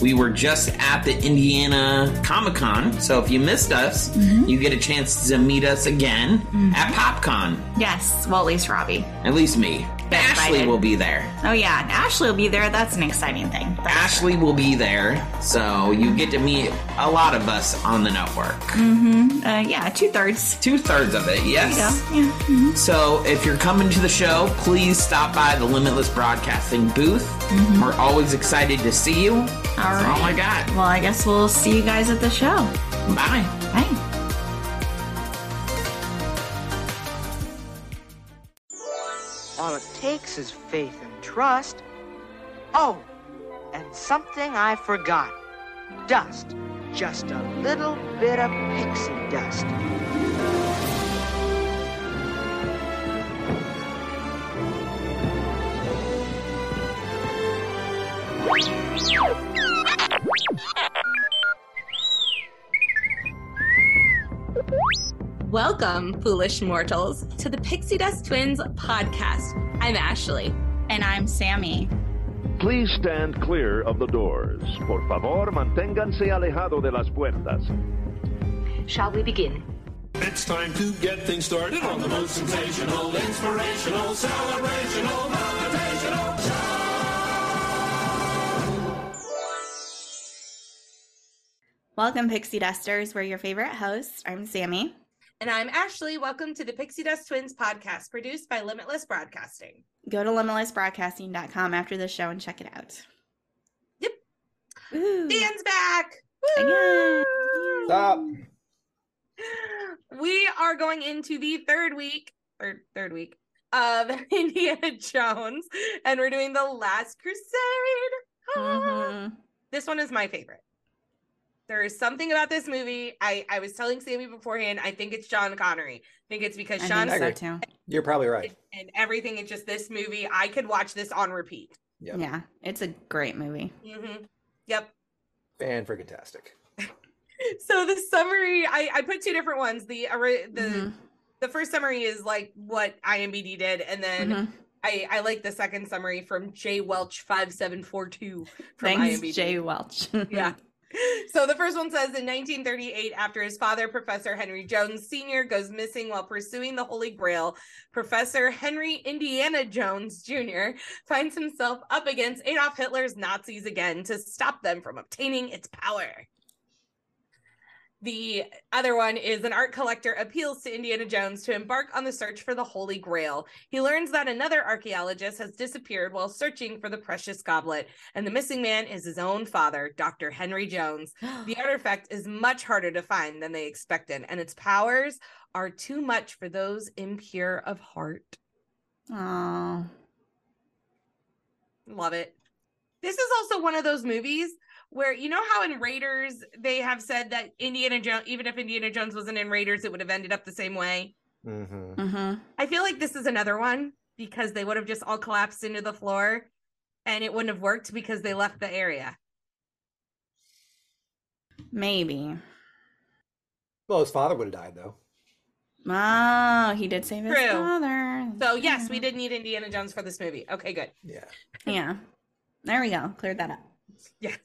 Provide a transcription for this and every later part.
We were just at the Indiana Comic Con, so if you missed us, Mm-hmm. you get a chance to meet us again at PopCon. Yes, well, at least Robbie. At least me. Ashley will be there. Oh, yeah, Ashley will be there. That's an exciting thing. That's Ashley will be there, so you get to meet a lot of us on the network. Uh, yeah, two thirds. Two thirds of it, yes. Yeah. yeah. So if you're coming to the show, please stop by the Limitless Broadcasting booth. We're always excited to see you. All That's right. all I got. Well, I guess we'll see you guys at the show. Bye. Bye. All it takes is faith and trust. Oh, and something I forgot. Dust. Just a little bit of pixie dust. Welcome, foolish mortals, to the Pixie Dust Twins podcast. I'm Ashley. And I'm Sammy. Please stand clear of the doors. Por favor, manténganse alejado de las puertas. Shall we begin? It's time to get things started on the most sensational, inspirational, celebrational, motivational Welcome, Pixie Dusters. We're your favorite hosts. I'm Sammy. And I'm Ashley. Welcome to the Pixie Dust Twins podcast, produced by Limitless Broadcasting. Go to limitlessbroadcasting.com after the show and check it out. Yep. Woo. Dan's back. Again. Woo! Stop. We are going into the third week, or third week of Indiana Jones, and we're doing the Last Crusade. Ah. Mhm. This one is my favorite. There is something about this movie. I, I was telling Sammy beforehand, I think it's Sean Connery. I think it's because I Sean think so agree. too. You're probably right. and everything is just this movie. I could watch this on repeat. Yep. Yeah, it's a great movie. hmm Yep. Fan freaking tastic. So the summary, I, I put two different ones. The ori- the Mhm. the first summary is like what IMBD did, and then Mhm. I I like the second summary from J Welch five seven four two from Thanks, IMBD. Jay Welch. Yeah. So the first one says in 1938, after his father, Professor Henry Jones Sr., goes missing while pursuing the Holy Grail, Professor Henry Indiana Jones Jr. finds himself up against Adolf Hitler's Nazis again to stop them from obtaining its power. The other one is an art collector appeals to Indiana Jones to embark on the search for the Holy Grail. He learns that another archaeologist has disappeared while searching for the precious goblet, and the missing man is his own father, Dr. Henry Jones. The artifact is much harder to find than they expected, and its powers are too much for those impure of heart. Oh, Love it. This is also one of those movies where you know how in Raiders they have said that Indiana Jones, even if Indiana Jones wasn't in Raiders, it would have ended up the same way. Mm-hmm. hmm I feel like this is another one because they would have just all collapsed into the floor and it wouldn't have worked because they left the area. maybe. Well, his father would have died though. Oh, he did save his True. father. So yes, we did need Indiana Jones for this movie. Okay, good. Yeah. Yeah, there we go. Cleared that up. Yes.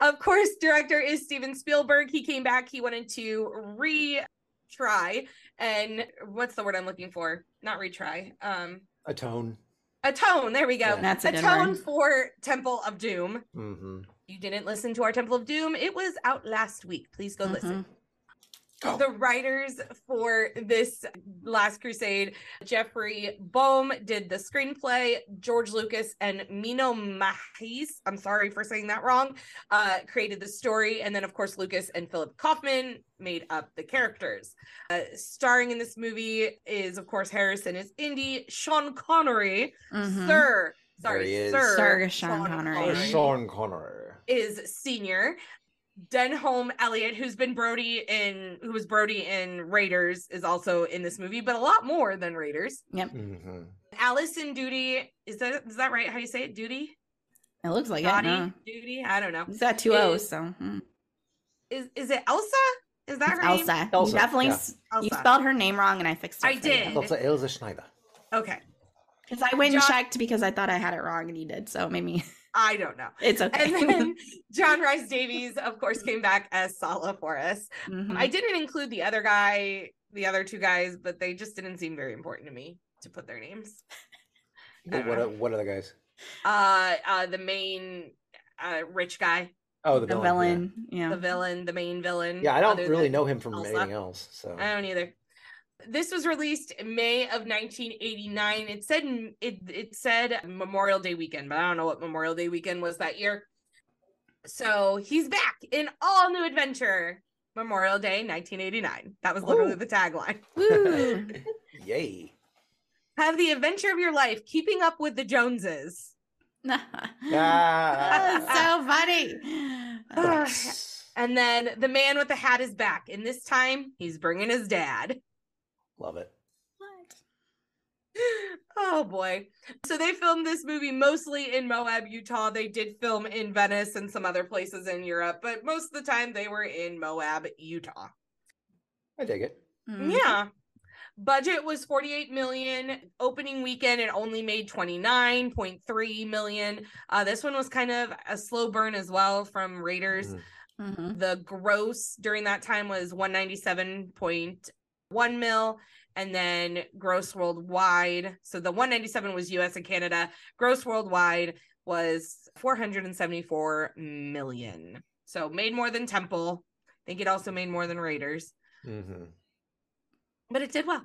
Of course, director is Steven Spielberg. He came back. He wanted to retry and what's the word I'm looking for? Not retry. Um Atone. atone. There we go. Yeah. That's a good atone word. for Temple of Doom. Mm-hmm. You didn't listen to our Temple of Doom. It was out last week. Please go listen. Mhm. Oh. The writers for this Last Crusade, Jeffrey Boam did the screenplay. George Lucas and Mino Mahis, I'm sorry for saying that wrong, uh, created the story. And then, of course, Lucas and Philip Kaufman made up the characters. Uh, starring in this movie is, of course, Harrison is Indy, Sean Connery, Mhm. Sir, sorry. Sir, Sir Sean Connery. Oh, Sean Connery. is senior. Denholm Elliott, who's been Brody in who was Brody in Raiders, is also in this movie, but a lot more than Raiders. Yep. hmm Alison Doody, is that is that right? How you say it? Duty? It looks like Dottie? it. huh? Duty? I don't know. He's got two O's, so hmm. Is is it Elsa? Is that It's her name? Elsa. Elsa, You definitely yeah. s- you spelled her name wrong, and I fixed it. I did. Elsa, Elsa Schneider. Okay. because I went and checked because I thought I had it wrong, and you did. So maybe I don't know. it's okay. And then John Rhys-Davies, of course, came back as Sallah for us. Mhm. I didn't include the other guy, the other two guys, but they just didn't seem very important to me to put their names. I What, what, what other guys? Uh, uh, the main uh rich guy, Oh, the, the villain. villain. Yeah. the villain, the main villain. Yeah, yeah I don't really know him from Elsa. anything else. So I don't either. This was released in May of 1989. It said it it said Memorial Day weekend, but I don't know what Memorial Day weekend was that year. So he's back in all new adventure. Memorial Day 1989. That was literally Woo. the tagline. Woo. yay. Have the adventure of your life, keeping up with the Joneses. Ah. So funny. And then the man with the hat is back, and this time he's bringing his dad. Love it. What? Oh boy. So they filmed this movie mostly in Moab, Utah. They did film in Venice and some other places in Europe, but most of the time they were in Moab, Utah. I dig it. Mm. Yeah. Budget was 48 million. Opening weekend it only made 29.3 million. Uh this one was kind of a slow burn as well from Raiders. Mhm. Mhm. The gross during that time was 197.1 mil and then gross worldwide. So the 197 was US and Canada. Gross worldwide was 474 million. So made more than Temple. I think it also made more than Raiders, hmm but it did well.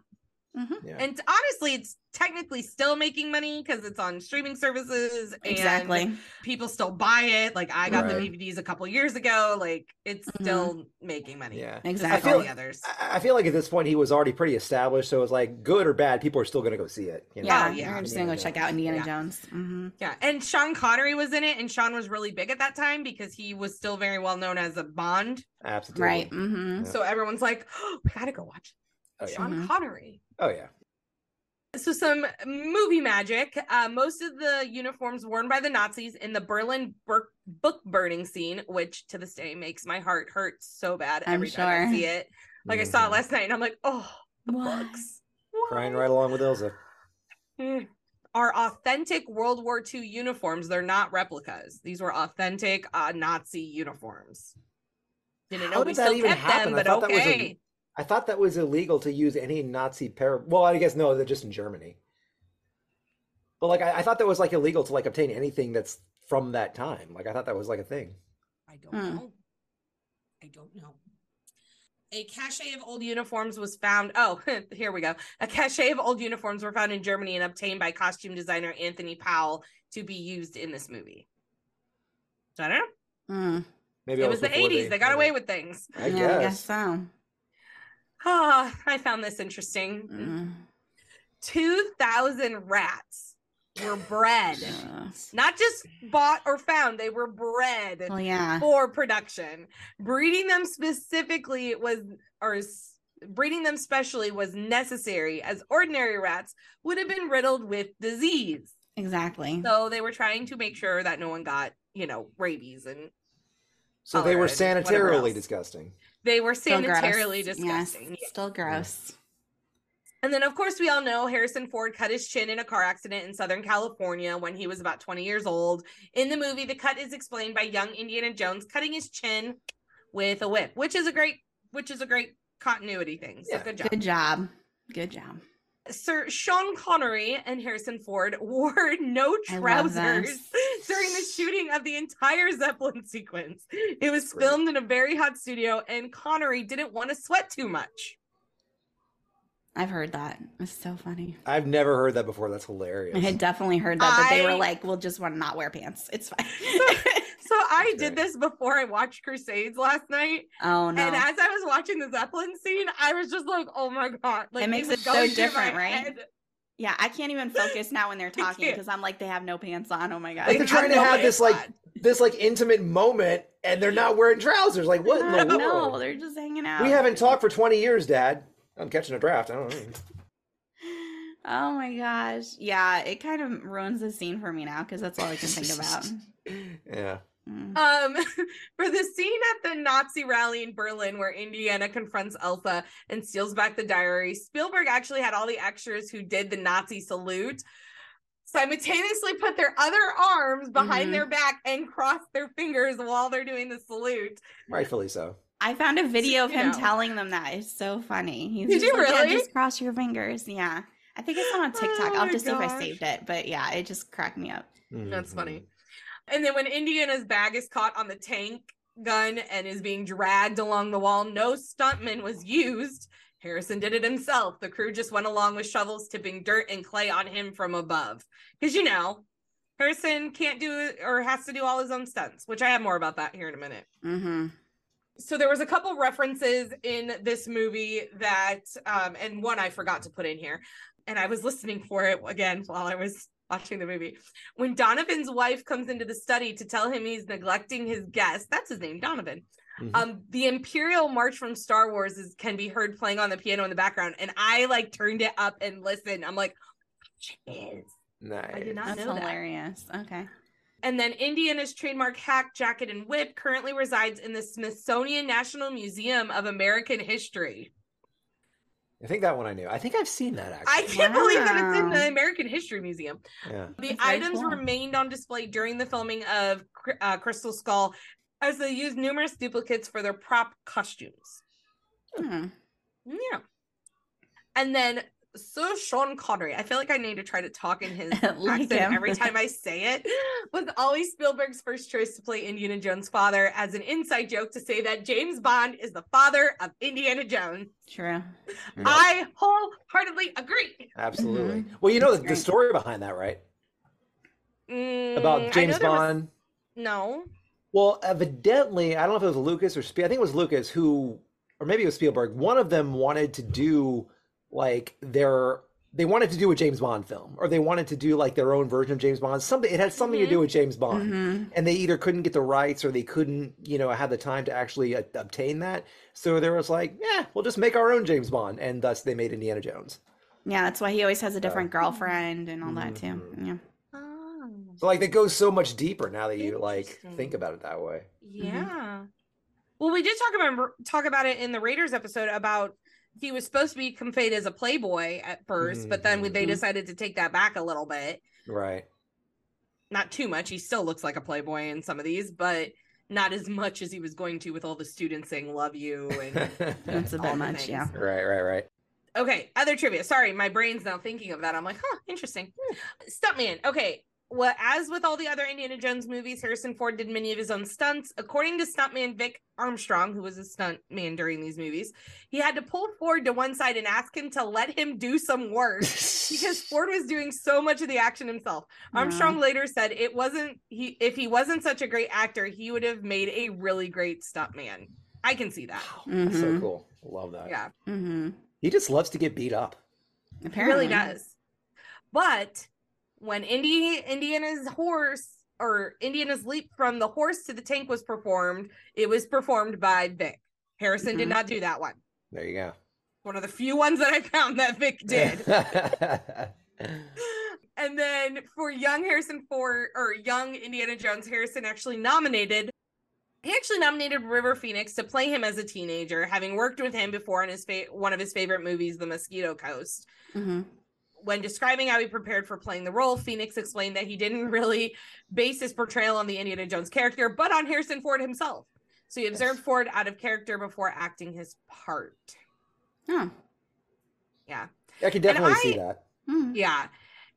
Mhm. Yeah. And honestly, it's technically still making money because it's on streaming services and Exactly. people still buy it. Like I got the Right. DVDs a couple years ago. Like it's Mhm. still making money. yeah. Exactly. I feel- the others. I I feel like at this point he was already pretty established, so it was like good or bad, people are still going to go see it. You know? Yeah, yeah. We're just gonna go check out Indiana Yeah. Jones. hmm Yeah, and Sean Connery was in it, and Sean was really big at that time because he was still very well known as a Bond. Absolutely. Right. hmm Yeah. So everyone's like, oh, "We gotta go watch Oh yeah. Sean Mhm. Connery." Oh yeah. So some movie magic. Uh, most of the uniforms worn by the Nazis in the Berlin bur- book burning scene, which to this day makes my heart hurt so bad I'm every time I see it. Like I saw it Mhm. last night, and I'm like, "Oh, the What? books." Crying right along with Ilsa. Mm. Are authentic World War II uniforms. They're not replicas. These were authentic uh, Nazi uniforms. Didn't know How we did that even kept happen? them, I but thought that was okay. a- I thought that was illegal to use any Nazi pair. Well, I guess no, they're just in Germany. But like, I, I thought that was like illegal to like obtain anything that's from that time. Like, I thought that was like a thing. I don't Hmm. know. I don't know. A cache of old uniforms was found. Oh, here we go. A cache of old uniforms were found in Germany and obtained by costume designer Anthony Powell to be used in this movie. So I don't know. Mm. Maybe it that was the 80s. They, got away with things. I yeah. I guess so. Ah, I found this interesting. Mm. 2,000 rats were bred. Ugh. Not just bought or found, they were bred. Well, yeah. for production. Breeding them specifically was, or breeding them specially was necessary, as ordinary rats would have been riddled with disease. Exactly. So they were trying to make sure that no one got, you know, rabies, and So they were sanitarily disgusting. They were Still sanitarily Yes, disgusting. Still gross. And then, of course, we all know Harrison Ford cut his chin in a car accident in Southern California when he was about 20 years old. In the movie, the cut is explained by young Indiana Jones cutting his chin with a whip, which is a great, which is a great continuity thing. So Yeah. good job. Good job. Good job. Sir Sean Connery and Harrison Ford wore no trousers during the shooting of the entire Zeppelin sequence. It was Great. filmed in a very hot studio, and Connery didn't want to sweat too much. I've heard that. It's so funny. I've never heard that before. That's hilarious. I had definitely heard that, that they were like, we'll just want to not wear pants. It's fine. So I Okay. did this before I watched Crusades last night. oh, no. And as I was watching the Zeppelin scene, I was just like, oh my God. Like, it makes was it so different, right? head. Yeah, I can't even focus now when they're talking because I'm like they have no pants on. Oh my god. Like they're trying to no have this like this like intimate moment, and they're not wearing trousers. Like what in the no, world? they're just hanging out. We haven't talked for twenty years, Dad. I'm catching a draft. I don't know. Oh my gosh. Yeah, it kind of ruins the scene for me now because that's all I can think about. Yeah. Mm. Um, for the scene at the Nazi rally in Berlin where Indiana confronts Elsa and steals back the diary, Spielberg actually had all the extras who did the Nazi salute simultaneously put their other arms behind Mhm. their back and cross their fingers while they're doing the salute. Rightfully so. I found a video of him know. telling them that. It's so funny. He's Did just you like, "Yeah, really? just cross your fingers. Yeah. I think it's on TikTok. Oh I'll my just see if I saved it. But yeah, it just cracked me up. That's Mhm. funny. And then when Indiana's bag is caught on the tank gun and is being dragged along the wall, no stuntman was used. Harrison did it himself. The crew just went along with shovels tipping dirt and clay on him from above. Because you know, Harrison can't do or has to do all his own stunts, which I have more about that here in a minute. Mm-hmm. So there was a couple references in this movie that um and one I forgot to put in here. And I was listening for it again while I was watching the movie. When Donovan's wife comes into the study to tell him he's neglecting his guest, that's his name, Donovan. Mhm. Um, the Imperial March from Star Wars is can be heard playing on the piano in the background, and I like turned it up and listened. I'm like, "Jeez." Nice. I did not That's know that. hilarious. Okay. And then Indiana's trademark hack jacket and whip currently resides in the Smithsonian National Museum of American History. I think that one I knew. I think I've seen that actually. I can't believe that it's in the American History Museum. Yeah. The That's items cool. remained on display during the filming of uh, Crystal Skull as they used numerous duplicates for their prop costumes. Hmm. Yeah. And then Sir Sean Connery, I feel like I need to try to talk in his Like accent him. every time I say it, was always Spielberg's first choice to play Indiana Jones' father as an inside joke to say that James Bond is the father of Indiana Jones. True. I wholeheartedly agree. Absolutely. Mhm. Well, you know the, the story behind that, right? Mm, About James there was- Bond. No. Well, evidently, I don't know if it was Lucas or Spiel. I think it was Lucas who, or maybe it was Spielberg. One of them wanted to do like their, they wanted to do a James Bond film, or they wanted to do like their own version of James Bond. Something it had something to do with James Bond, hmm and they either couldn't get the rights or they couldn't, you know, have the time to actually uh, obtain that. So there was like, yeah, we'll just make our own James Bond, and thus they made Indiana Jones. Yeah, that's why he always has a different girlfriend and all that too. Mhm. Yeah. Oh, So like, that goes so much deeper now that you like think about it that way. yeah. Well, we did talk about talk about it in the Raiders episode about he was supposed to be conveyed as a playboy at 1st but then Mhm. they decided to take that back a little bit. Right. Not too much. He still looks like a playboy in some of these, but not as much as he was going to with all the students saying "love you" and That's a all bit much. things. Yeah. right. Right. Right. Okay, other trivia. Sorry, my brain's now thinking of that. I'm like, huh, interesting. Stuntman. Okay. Well, as with all the other Indiana Jones movies, Harrison Ford did many of his own stunts. According to stuntman Vic Armstrong, who was a stuntman during these movies, he had to pull Ford to one side and ask him to let him do some work because Ford was doing so much of the action himself. Armstrong later said it wasn't he if he wasn't such a great actor, he would have made a really great stuntman. I can see that. That's so cool. Love that. Yeah. Mm-hmm. He just loves to get beat up. It Apparently. really does. But when Indy Indiana's horse or Indiana's leap from the horse to the tank was performed, it was performed by Vic. Harrison did Mhm. not do that one. There you go. One of the few ones that I found that Vic did. and then for young Harrison Ford or young Indiana Jones, Harrison actually nominated. He actually nominated River Phoenix to play him as a teenager, having worked with him before in his fa- one of his favorite movies, The Mosquito Coast. hmm when describing how he prepared for playing the role, Phoenix explained that he didn't really base his portrayal on the Indiana Jones character, but on Harrison Ford himself. So he observed Ford out of character before acting his part. Oh. Yeah. I can definitely I- see that. Mhm. Yeah.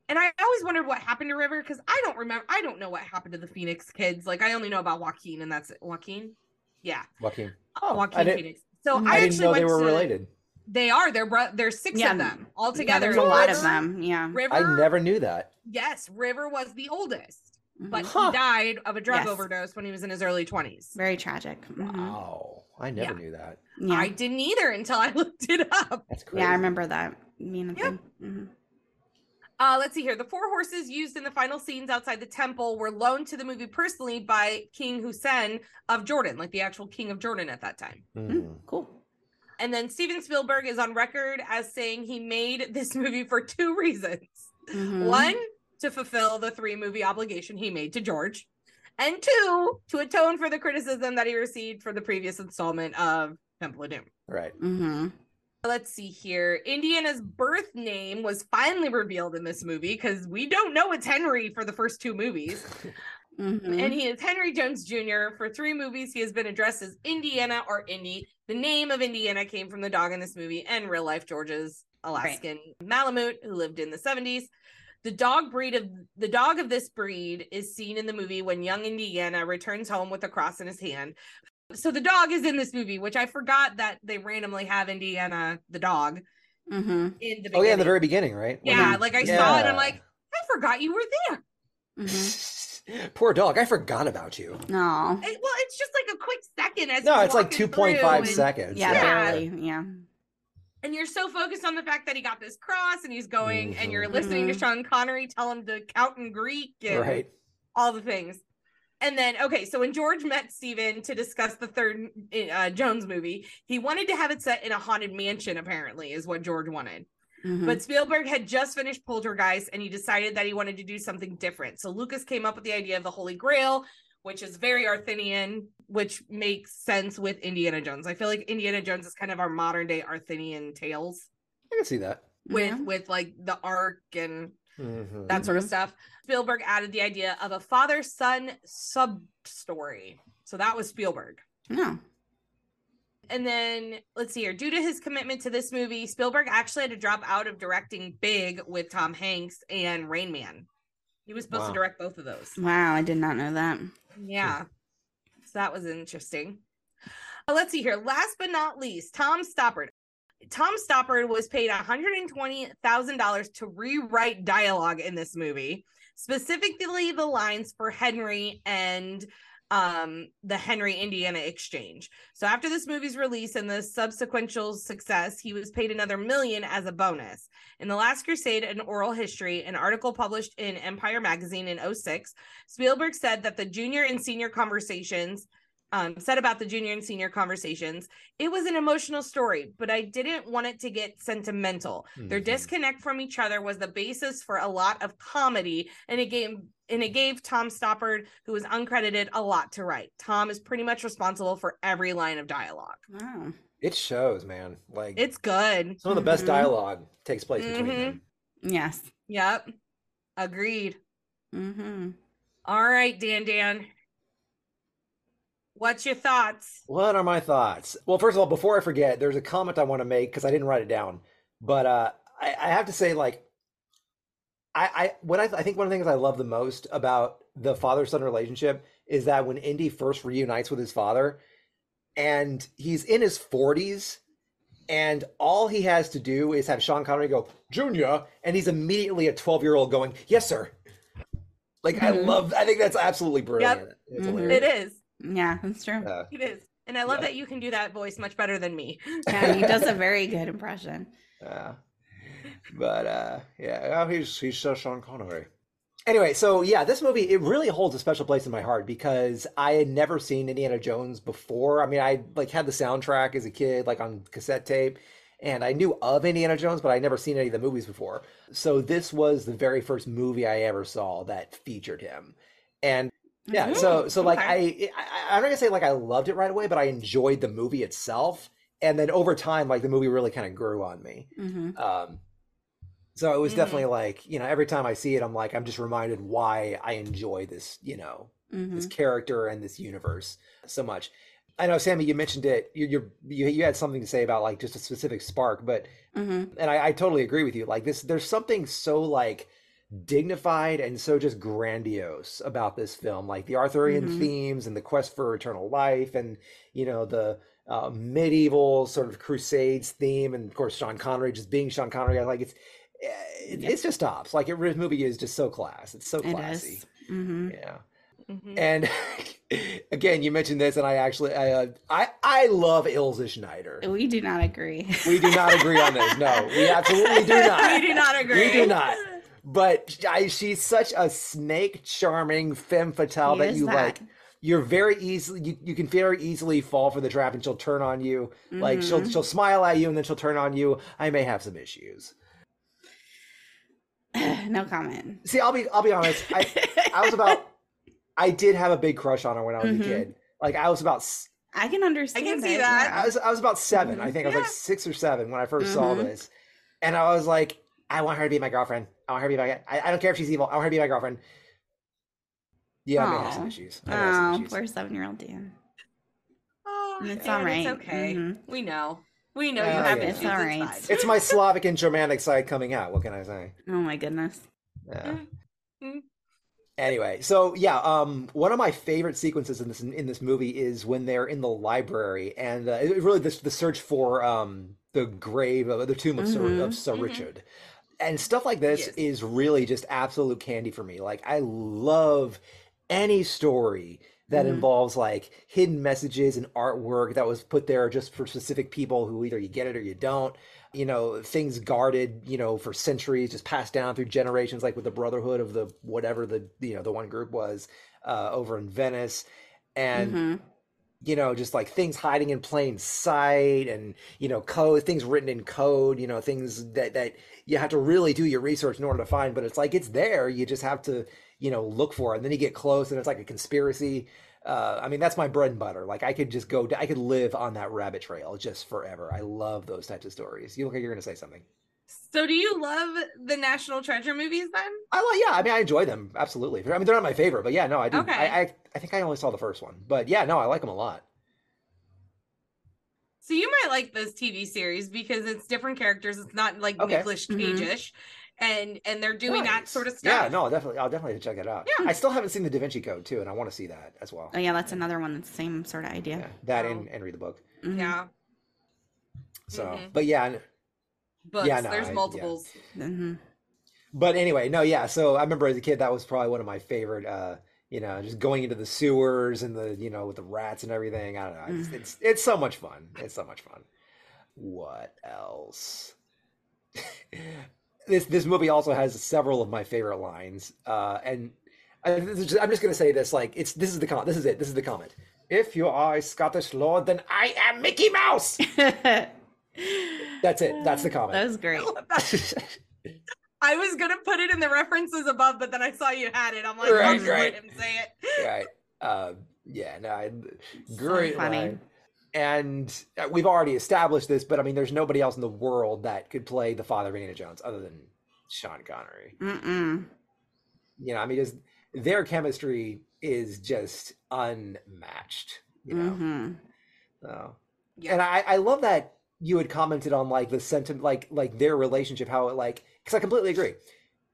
And I always wondered what happened to River because I don't remember. I don't know what happened to the Phoenix kids. Like, I only know about Joaquin, and that's it. Joaquin? Yeah. Joaquin. Oh, Joaquin I Phoenix. So. I, I didn't actually know they went were to- related. They are. They're bro- There's six Yeah. of them all Yeah, together. there's a lot of them. Yeah. River, I never knew that. Yes, River was the oldest. but Mhm. Huh. he died of a drug Yes. overdose when he was in his early 20s. Very tragic. Mhm. Wow. I never Yeah. knew that. Yeah. I didn't either until I looked it up. That's crazy. yeah, I remember that being a Yep. thing. Mhm. Uh, let's see here. The four horses used in the final scenes outside the temple were loaned to the movie personally by King Hussein of Jordan, like the actual king of Jordan at that time. Mhm. Cool. And then Steven Spielberg is on record as saying he made this movie for two reasons. Mhm. One, to fulfill the three movie obligation he made to George. And two, to atone for the criticism that he received for the previous installment of Temple of Doom. Right. Mm-hmm. Let's see here. Indiana's birth name was finally revealed in this movie because we don't know it's Henry for the first two movies. Mhm. And he is Henry Jones Jr. For three movies, he has been addressed as Indiana or Indy. The name of Indiana came from the dog in this movie and real life George's Alaskan Malamute, who lived in the 70s. The dog breed of the dog of this breed is seen in the movie when young Indiana returns home with a cross in his hand. So the dog is in this movie, which I forgot that they randomly have Indiana the dog Mhm. in the beginning. Oh yeah, in the very beginning, right? When yeah, he- like I saw it, I'm like, I forgot you were there. Mhm. Poor dog, I forgot about you. No. It- well, it's just like a quick second as No, it's like walking two point through five and- seconds. Yeah, Yeah. barely. Yeah. and you're so focused on the fact that he got this cross and he's going and you're Mhm. listening to Mhm. Sean Connery tell him to count in Greek and Right. all the things. And then, okay, so when George met Steven to discuss the third uh, Jones movie, he wanted to have it set in a haunted mansion, apparently, is what George wanted. Mhm. But Spielberg had just finished Poltergeist and he decided that he wanted to do something different. So Lucas came up with the idea of the Holy Grail, which is very Arthurian, which makes sense with Indiana Jones. I feel like Indiana Jones is kind of our modern day Arthurian tales I can see that. with Yeah. with like the ark and Mhm. that sort of Mhm. stuff. Spielberg added the idea of a father son sub story. So that was Spielberg. No. And then let's see here. Due to his commitment to this movie, Spielberg actually had to drop out of directing Big with Tom Hanks and Rain Man. He was supposed Wow. to direct both of those. Wow, I did not know that. Yeah. So that was interesting. Uh, let's see here. Last but not least, Tom Stoppard. Tom Stoppard was paid $120,000 to rewrite dialogue in this movie, specifically the lines for Henry and um the Henry Indiana exchange. So after this movie's release and the subsequent success, he was paid another million as a bonus. In The Last Crusade, an oral history, an article published in Empire magazine in 06, Spielberg said that the junior and senior conversations um, said about the junior and senior conversations, it was an emotional story, but I didn't want it to get sentimental. Their Mhm. disconnect from each other was the basis for a lot of comedy, and it gave and it gave Tom Stoppard, who was uncredited, a lot to write. Tom is pretty much responsible for every line of dialogue. Wow. It shows, man. Like It's good. some of the best Mhm. dialogue takes place between Mhm. them. Yes. Yep. Agreed. Mm-hmm. All right, Dan Dan. What's your thoughts? What are my thoughts? Well, first of all, before I forget, there's a comment I want to make because I didn't write it down. But uh, I, I have to say, like, I, I what I, I think one of the things I love the most about the father son relationship is that when Indy first reunites with his father, and he's in his 40s, and all he has to do is have Sean Connery go, Junior, and he's immediately a 12 year old going, Yes, sir. Like, I Mhm. love, I think that's absolutely brilliant. It's Mhm. It is. Yeah, that's true. Uh, It is. And I love Yeah. that you can do that voice much better than me. Yeah, he does a very good impression. Yeah. But uh yeah, oh, he's he's so Sean Connery. Anyway, so yeah, this movie it really holds a special place in my heart because I had never seen Indiana Jones before. I mean, I like had the soundtrack as a kid, like on cassette tape, and I knew of Indiana Jones, but I would never seen any of the movies before. So this was the very first movie I ever saw that featured him. And yeah, so so like okay. I, I I'm not gonna say like I loved it right away, but I enjoyed the movie itself. And then over time, like the movie really kind of grew on me. Mm-hmm. Um, so it was Mhm. definitely like, you know, every time I see it, I'm like, I'm just reminded why I enjoy this, you know, Mm-hmm. this character and this universe so much. I know, Sammy, you mentioned it. You, you're, you you had something to say about like just a specific spark, but Mm-hmm. and I, I totally agree with you. Like this, there's something so like dignified and so just grandiose about this film, like the Arthurian Mhm. themes and the quest for eternal life, and you know the uh, medieval sort of crusades theme, and of course Sean Connery just being Sean Connery. Like it's it, Yeah. it's just tops. Like it, this movie is just so class. It's so classy. is. Mm-hmm. Yeah. Mhm. And again, you mentioned this, and I actually I uh, I I love Ilse Schneider. We do not agree. We do not agree on this. No, we absolutely do not. we do not agree. We do not. But I, she's such a snake charming femme fatale He that is you that. like. You're very easily you, you can very easily fall for the trap, and she'll turn on you. Like she'll Mhm. she'll smile at you, and then she'll turn on you. I may have some issues. no comment. See, I'll be I'll be honest. I I was about I did have a big crush on her when I was Mhm. a kid. Like I was about i can understand. i can see it, that. I was I was about 7 I think I was like six or seven when I 1st saw Mhm. this, and I was like, I want her to be my girlfriend. I want her to be my. I, I don't care if she's evil. I want her to be my girlfriend. Yeah, I may have some issues. I may have some Oh, issues. poor seven-year-old Dan. Oh, It's and all right. It's okay. Mhm. We know. We know Oh, you have yeah. issues. It's all right. fine. It's my Slavic and Germanic side coming out. What can I say? Oh my goodness. Yeah. Mm. Anyway, so yeah, um, one of my favorite sequences in this in this movie is when they're in the library and uh, it, really the, the search for um, the grave of the tomb of Sir, Mhm. of Sir Mhm. Richard, and stuff like this Yes. is really just absolute candy for me. Like I love any story that Mhm. involves like hidden messages and artwork that was put there just for specific people who either you get it or you don't you know things guarded you know for centuries just passed down through generations like with the brotherhood of the whatever the you know the one group was uh over in venice and Mhm. You know just like things hiding in plain sight and you know code things written in code you know things that that you have to really do your research in order to find but it's like it's there you just have to you know look for it and then you get close and it's like a conspiracy uh, I mean, that's my bread and butter. Like, I could just go, I could live on that rabbit trail just forever. I love those types of stories. You look like you're going to say something. So, do you love the National Treasure movies then? I like, yeah. I mean, I enjoy them absolutely. I mean, they're not my favorite, but yeah, no, I do. Okay. I, I, I think I only saw the first one, but yeah, no, I like them a lot. So you might like this TV series because it's different characters. It's not like Okay. Nicolas Mhm. Cage-ish, and and they're doing that sort of stuff. Yeah, no, definitely. I'll definitely check it out. Yeah. I still haven't seen the Da Vinci Code too, and I want to see that as well. Oh yeah, that's another one. That's the same sort of Yeah, idea. that Oh. and, and read the book. Mhm. Yeah, So, Mhm. but yeah, and- books. Yeah, no, There's I- yeah. multiples. Mhm. But anyway, no, yeah. So I remember as a kid, that was probably one of my favorite. uh You know, just going into the sewers and the you know with the rats and everything. I don't know. It's Mm. it's, it's so much fun. It's so much fun. What else? this this movie also has several of my favorite lines. Uh, and I, this is just, I'm just gonna say this. Like it's this is the comment. This is it. This is the comment. If you are a Scottish lord, then I am Mickey Mouse. That's it. That's the comment. that was great. I was gonna put it in the references above, but then I saw you had it. I'm like, I'll Right, just right. let him say it. right. Uh, yeah, no, I, great funny. line. And uh, we've already established this, but I mean, there's nobody else in the world that could play the father of Indiana Jones other than Sean Connery. Mm-mm. You know, I mean, just their chemistry is just unmatched. You know, Mhm. so Yeah. and I, I love that you had commented on like the sentiment, like like their relationship, how it like because I completely agree.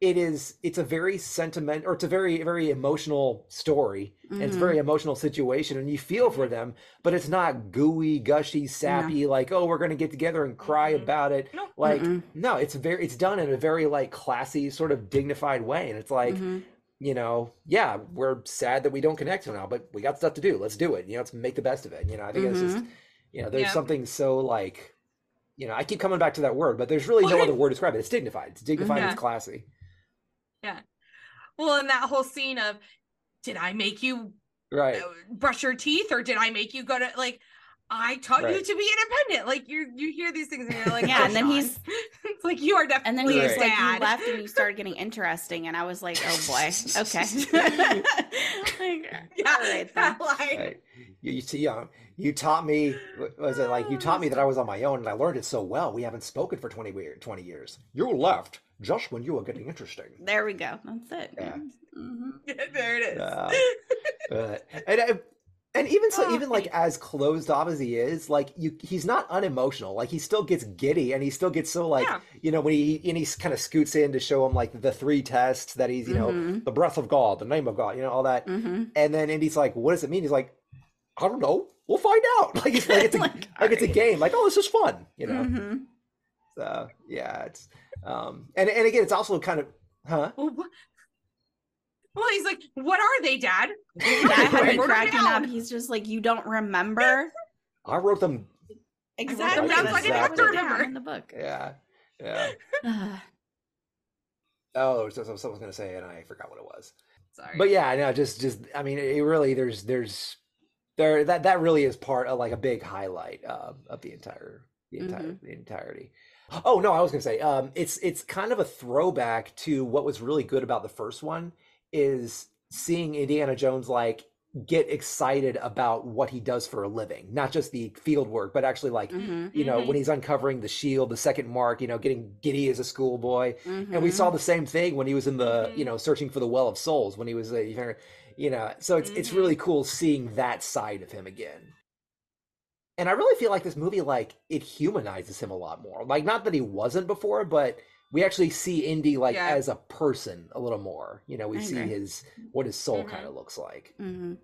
It is it's a very sentiment or it's a very very emotional story. and It's a very emotional situation, and you feel for them, but it's not gooey, gushy, sappy. Like oh, we're gonna get together and cry Mhm. about it. No. Like Mm-mm. no, it's very it's done in a very like classy, sort of dignified way, and it's like Mhm. you know, yeah, we're sad that we don't connect now, but we got stuff to do. Let's do it. You know, let's make the best of it. You know, I think it's just, you know, there's Yeah. something so like, you know, I keep coming back to that word, but there's really no other word to describe it. It's dignified. It's dignified. Yeah. It's classy. Yeah. Well, and that whole scene of, did I make you Right. uh, brush your teeth, or did I make you go to like? I taught you to be independent. Like you, you hear these things and you're like, Yeah, "Oh, and then Sean." he's- it's like you are definitely. And then definitely he a was like, you left and you started getting interesting, and I was like, oh boy, okay. like, yeah, all right then. like, Right. You, you, see, um, you taught me, was it like, you taught me that I was on my own and I learned it so well. We haven't spoken for 20, 20 years. You left just when you were getting interesting. There we go. That's it. Yeah. Mhm. there it is. Yeah. Uh, and I, and even so, Oh, even like as closed off as he is, like you, he's not unemotional. Like he still gets giddy, and he still gets so like Yeah. you know when he and he kind of scoots in to show him like the three tests that he's you know Mhm. the breath of God, the name of God, you know all that. Mhm. And then Indy's like, "What does it mean?" He's like, "I don't know. We'll find out." Like it's like it's a, Like, like, it's a game. Like oh, this is fun, you know. Mhm. So yeah, it's um and and again, it's also kind of huh. well, well, he's like, what are they, Dad? That had I me cracking up. He's just like, you don't remember? I wrote them. Exactly. down so I didn't have to I wrote down remember. in the book. Yeah, yeah. Oh, so, so someone's gonna say and I forgot what it was. Sorry. But yeah, no, just just I mean, it really there's there's there that that really is part of like a big highlight uh, of the entire the entire Mhm. the entirety. Oh no, I was gonna say um, it's it's kind of a throwback to what was really good about the first one is seeing Indiana Jones like get excited about what he does for a living, not just the field work, but actually like Mhm. you know Mhm. when he's uncovering the shield, the second mark, you know, getting giddy as a schoolboy and we saw the same thing when he was in the you Mhm. know searching for the well of souls when he was a you know so it's it's Mhm. really cool seeing that side of him again and i really feel like this movie like it humanizes him a lot more like not that he wasn't before but we actually see indy like Yeah. as a person a little more you know we I see agree. his what his soul Mhm. kind of looks like Mhm.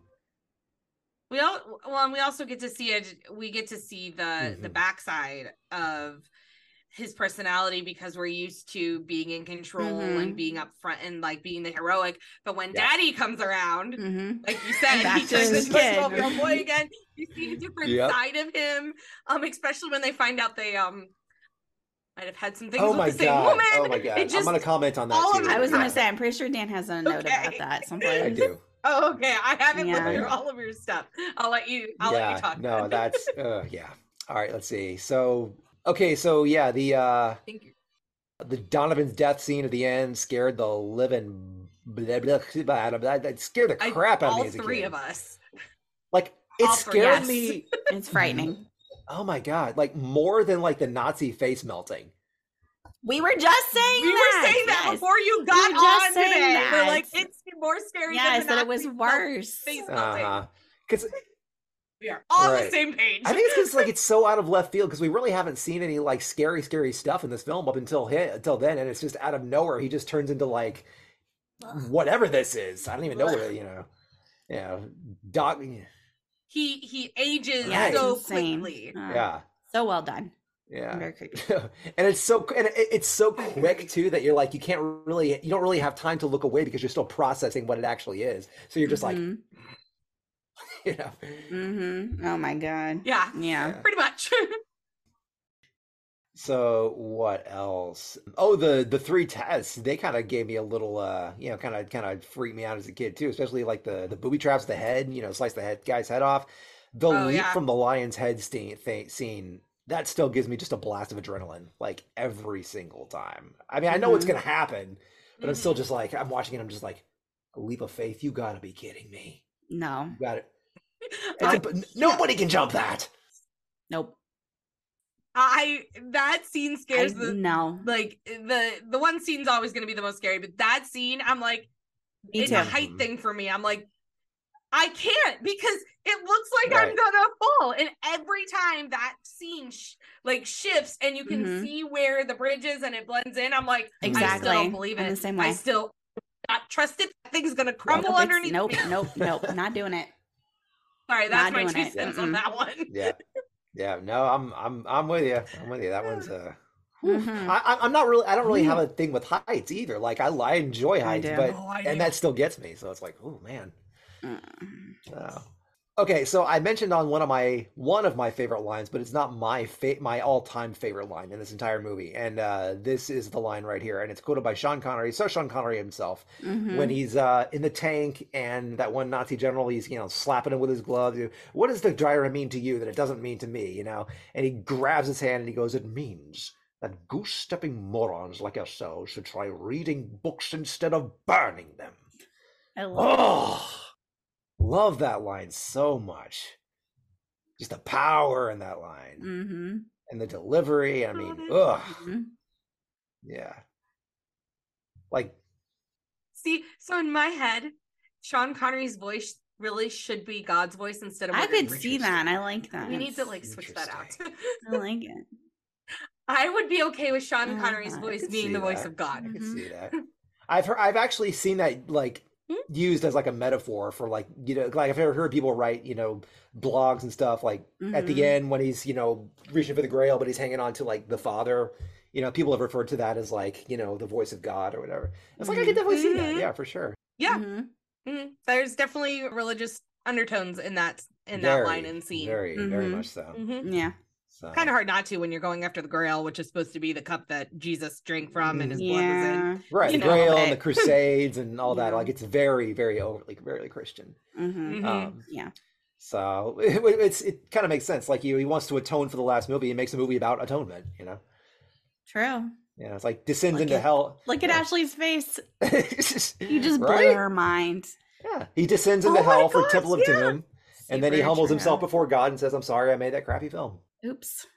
We all well, and we also get to see it. We get to see the the Mhm. backside of his personality because we're used to being in control Mhm. and being up front and like being the heroic. But when Yeah. Daddy comes around, Mhm. like you said, he turns into a twelve year old boy again. You see a different Yep. side of him. Um, especially when they find out they um might have had some things oh with my the same god woman. oh my god It i'm gonna comment on that all too I was gonna say, I'm pretty sure Dan has a note about Okay. that someplace. i do Oh, okay. I haven't Yeah. looked through all of your stuff. I'll let you. I'll let you talk. no then. that's uh yeah all right let's see so okay so yeah the uh Thank you. the Donovan's death scene at the end scared the living blah, blah, blah, blah, blah, that scared the I- crap out of all me as a three kid. of us. Like it all three, scared yes. me. It's frightening. Oh my god! Like more than like the Nazi face melting. We were just saying We that. were saying that yes. before you got were just on saying today. We're that. like, it's more scary Yes, than that the it was worse. face Uh-huh. Because We are all on Right. the same page. I think it's because like it's so out of left field because we really haven't seen any like scary, scary stuff in this film up until hit until then, and it's just out of nowhere he just turns into like whatever this is. I don't even know what it- you know. You know, dog. He he ages Yeah, so insane. quickly. Uh, Yeah, So well done. yeah. Very creepy. and it's so and it- it's so quick too that you're like you can't really you don't really have time to look away because you're still processing what it actually is. So you're just like Mhm. you know. Mhm. Oh my god. Yeah, Yeah. pretty much. So what else? Oh, the the three tests they kind of gave me a little uh you know kind of kind of freaked me out as a kid too, especially like the the booby traps, the head you know slice the head guy's head off. The Oh, leap yeah. from the lion's head scene, th- scene that still gives me just a blast of adrenaline like every single time. I mean, I know it's Mhm. gonna happen, but I'm still Mhm. just like I'm watching it. I'm just like a leap of faith. You gotta be kidding me. No. You got it. I- It's nobody can jump that. Nope. I that scene I, scares the no. like the the one scene's always going to be the most scary, but that scene, I'm like, Me it's too. a height thing for me. I'm like, I can't because it looks like I'm gonna fall, and every time that scene sh- like shifts, and you can Mhm. see where the bridge is, and it blends in. I'm like, I still Exactly. don't believe I'm it. the same way. I still not trust it. That thing's gonna crumble Nope, underneath. Nope. me. Nope. Nope. Not doing it. Sorry, that's Not my two it. cents on that one. Yeah, yeah. No, I'm I'm I'm with you. I'm with you. That one's uh. whew. Mhm. I, I- I'm not really. I don't really have a thing with heights either. Like I, I enjoy heights, do. but Oh, I and do. that still gets me. So it's like, oh man. Mm. Oh. Okay, so I mentioned on one of my one of my favorite lines, but it's not my fa- my all time favorite line in this entire movie, and uh, this is the line right here, and it's quoted by Sean Connery. So Sean Connery himself Mhm. when he's uh, in the tank, and that one Nazi general, he's you know slapping him with his glove. What does the dryer mean to you that it doesn't mean to me? You know, and he grabs his hand and he goes, "It means." That goose stepping morons like yourselves should try reading books instead of burning them. I love Oh, love that line so much. Just the power in that line Mm-hmm. and the delivery. I mean, Love it. ugh, hmm yeah. Like, See, so in my head, Sean Connery's voice really should be God's voice instead of. I could see that. I like that. We need to like switch that out. I like it. I would be okay with Sean Connery's voice being the voice that. of God. I can Mhm. see that. I've heard, I've actually seen that like? Hmm? used as like a metaphor for like you know like I've ever heard people write you know blogs and stuff like at the Mhm. end when he's you know reaching for the Grail but he's hanging on to like the Father. You know, people have referred to that as like you know the voice of God or whatever. It's like I can mm-hmm. definitely see that. Mhm. Yeah, for sure. Yeah, mm-hmm. Mm-hmm. there's definitely religious undertones in that in that line and scene. Very, very much so. Yeah. So. Kind of hard not to when you're going after the Grail, which is supposed to be the cup that Jesus drank from and his blood was in. Yeah. Right, You the know, Grail but- and the Crusades and all that. Yeah. Like it's very, very overly, very Christian. hmm Mhm. Um, Yeah. so it, it's it kind of makes sense. Like he, he wants to atone for the last movie. He makes a movie about atonement. You know, True. you know, it's like descends Look into at- hell. Look at Yeah. Ashley's face. you You just blew right? her mind. Yeah, he descends into Oh my hell for gosh, Temple of yeah. Doom, and then he humbles true. himself before God and says, "I'm sorry, I made that crappy film." Oops.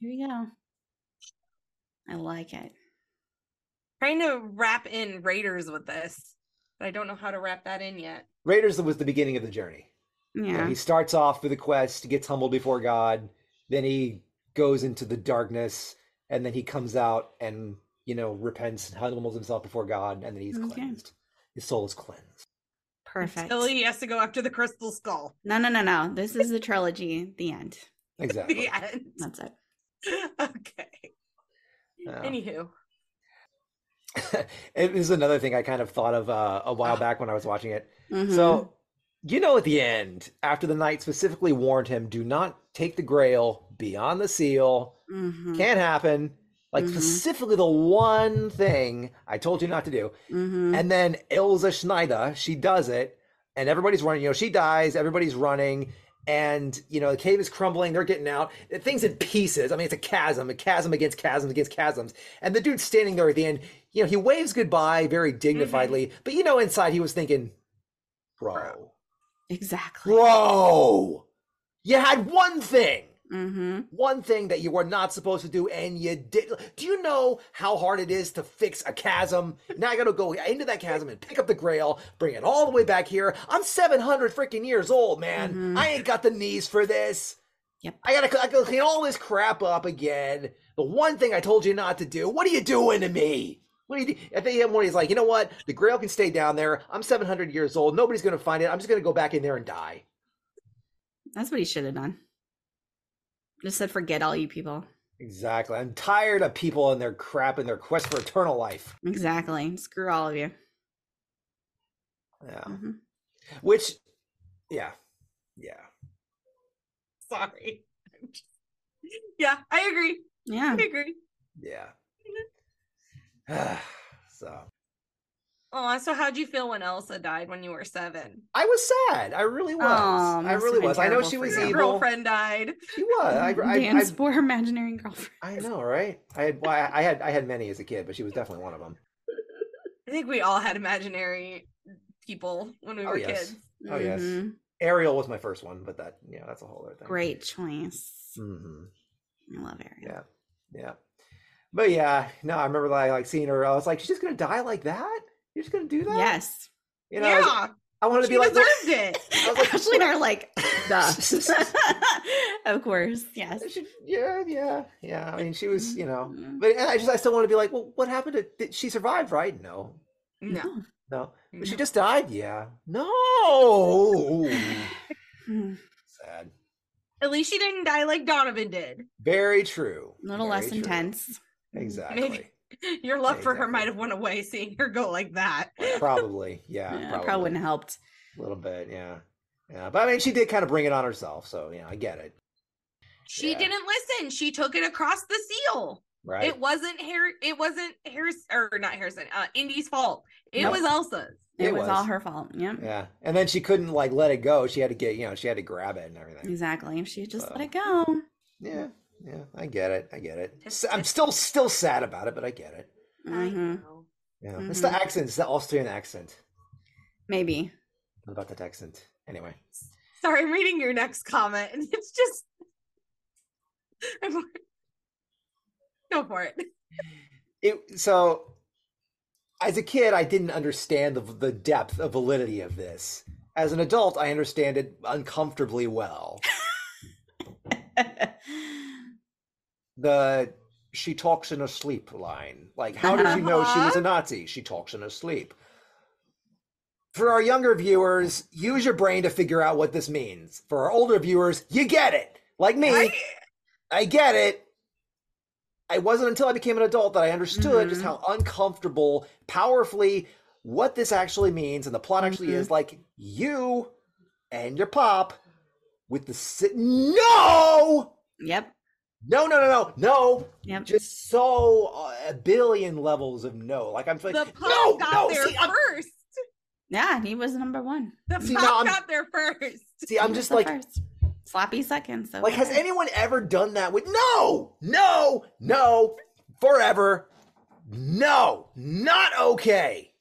Here you go. I like it. Trying to wrap in Raiders with this, but I don't know how to wrap that in yet. Raiders was the beginning of the journey. You know, Yeah. he starts off with a quest, gets humbled before God, then he goes into the darkness, and then he comes out and you know repents, and humbles himself before God, and then he's Okay. cleansed. His soul is cleansed. Perfect. Until he has to go after the crystal skull. No, no, no, no. This is the trilogy. The end. Exactly. The end. That's it. okay. Yeah. Anywho. it is another thing I kind of thought of uh, a while back when I was watching it. Mhm. So, you know, at the end, after the knight specifically warned him, "Do not take the Grail beyond the seal. Mhm. Can't happen." Like Mhm. specifically the one thing I told you not to do. Mhm. And then Ilza Schneider, she does it, and everybody's running. You know, she dies, everybody's running, and you know, the cave is crumbling, they're getting out. The thing's in pieces. I mean, it's a chasm, a chasm against chasms against chasms. And the dude's standing there at the end, you know, he waves goodbye very dignifiedly, mm-hmm. but you know, inside he was thinking, Bro, Exactly. bro, you had one thing Mm-hmm. one thing that you were not supposed to do and you did do you know how hard it is to fix a chasm now i gotta go into that chasm and pick up the grail bring it all the way back here i'm 700 freaking years old man Mhm. i ain't got the knees for this Yep. i gotta, I gotta clean all this crap up again the one thing i told you not to do what are you doing to me what do you do? I think when he's like, you know what? The grail can stay down there. I'm 700 years old. Nobody's to find it. I'm just to go back in there and die. That's what he should have done. Just said, forget all you people. Exactly. I'm tired of people and their crap and their quest for eternal life. Exactly. Screw all of you. Yeah. Mhm. Which, yeah, yeah. Sorry. yeah, I agree. Yeah. I agree. Yeah. so Oh, so how'd you feel when Elsa died when you were seven? I was sad. I really was. Aw, I really was. I know she was. Your evil. girlfriend died. She was. I, I, Dance I, for imaginary girlfriend. I know, right? I had, well, I I had, I had many as a kid, but she was definitely one of them. I think we all had imaginary people when we Oh, were yes. kids. Oh, yes. Mhm. Ariel was my first one, but that, yeah, that's a whole other thing. Great choice. hmm I love Ariel. Yeah, yeah. But yeah, no, I remember like, like seeing her. I was like, she's just gonna die like that. You're just gonna do that? Yes. You know, I, was- yeah, I wanted to she be like, deserved it. I was like, Ashley and I are like, duh. of course. Yes. She- yeah, yeah, yeah. I mean, she was, you know, Mhm. but I just, I still want to be like, well, what happened to? Did she survive? right? No, No. no. But she just died. Yeah. No. Hmm. Sad. At least she didn't die like Donovan did. Very true. A little Very less true. intense. Exactly. Maybe. Your love for her might have went away seeing her go like that. Probably. Yeah. Yeah, probably. probably wouldn't have helped. A little bit. Yeah. Yeah. But I mean, she did kind of bring it on herself. So yeah, I get it. She Yeah. didn't listen. She took it across the seal. Right. It wasn't Harry. It wasn't Harris or not Harrison. Uh, Indy's fault. It No. was Elsa's. It, It was, was. all her fault. Yeah. Yeah. And then she couldn't like let it go. She had to get, you know, she had to grab it and everything. Exactly. If she just So- let it go. Yeah. Yeah. I get it. I get it. Just- S- I'm still still sad about it, but I get it. I Mhm. know. Yeah. It's the accent. It's the Austrian accent. Maybe. What about that accent? Anyway. Sorry, I'm reading your next comment, and it's just. Go for it. It so as a kid I didn't understand the the depth of validity of this. As an adult I understand it uncomfortably well. The she talks in her sleep line. Like how did you know she was a Nazi? She talks in her sleep. For our younger viewers, use your brain to figure out what this means. For our older viewers, you get it. Like me, I- I get it. It wasn't until I became an adult that I understood just Mhm. how uncomfortable, powerfully, what this actually means and the plot actually is. Like you and your pop with the si- no, Yep. No, no, no, no, no. Yep. Just so uh, a billion levels of no. Like I'm like, The pug no, got no. there See, I'm, first. Yeah, he was number one. The See, pug now I'm- got there first. see, I'm just like, first. sloppy seconds. So like, has anyone ever done that with no, no, no, forever, no, not okay,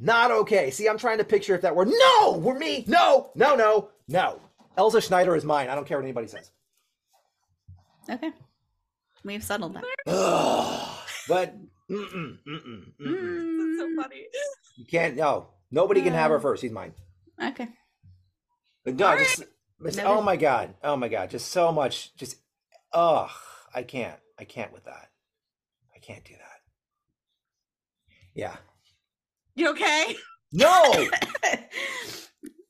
not okay. See, I'm trying to picture if that were no, were me, no, no, no, no. Elsa Schneider is mine. I don't care what anybody says. Okay, we've settled that. But mm-mm, mm-mm, mm-mm. That's so Mm, funny. you can't. No, nobody can have her first. She's mine. okay. But no, All just, just- oh my god, oh my god, just so much, just ugh, I can't, I can't with that, I can't do that. Yeah, You okay? no,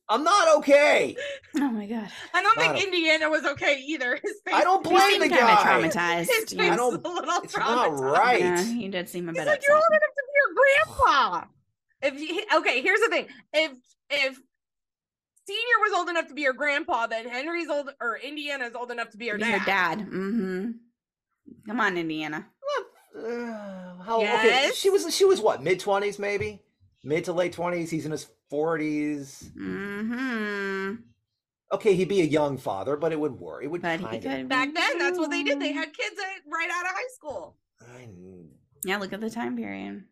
I'm not okay. oh my god. I don't Not think a- Indiana was okay either. His face, I don't blame seemed the guy. traumatized. His yeah. face don't- is a little It's not right. Yeah, he did seem a He's bit like, upset. you're old enough to be your grandpa. If you, okay, here's the thing: if if Senior was old enough to be your grandpa, then Henry's old or Indiana's old enough to be your Be dad. Your dad. Mm-hmm. Come on, Indiana. Uh, how okay? Yes. She was she was what mid twenties maybe, mid to late twenties. He's in his forties. Mm-hmm. Okay, he'd be a young father, but it would work. It would But he kind could Back then, that's what they did. They Mm. had kids right out of high school. I, Yeah, look at the time period.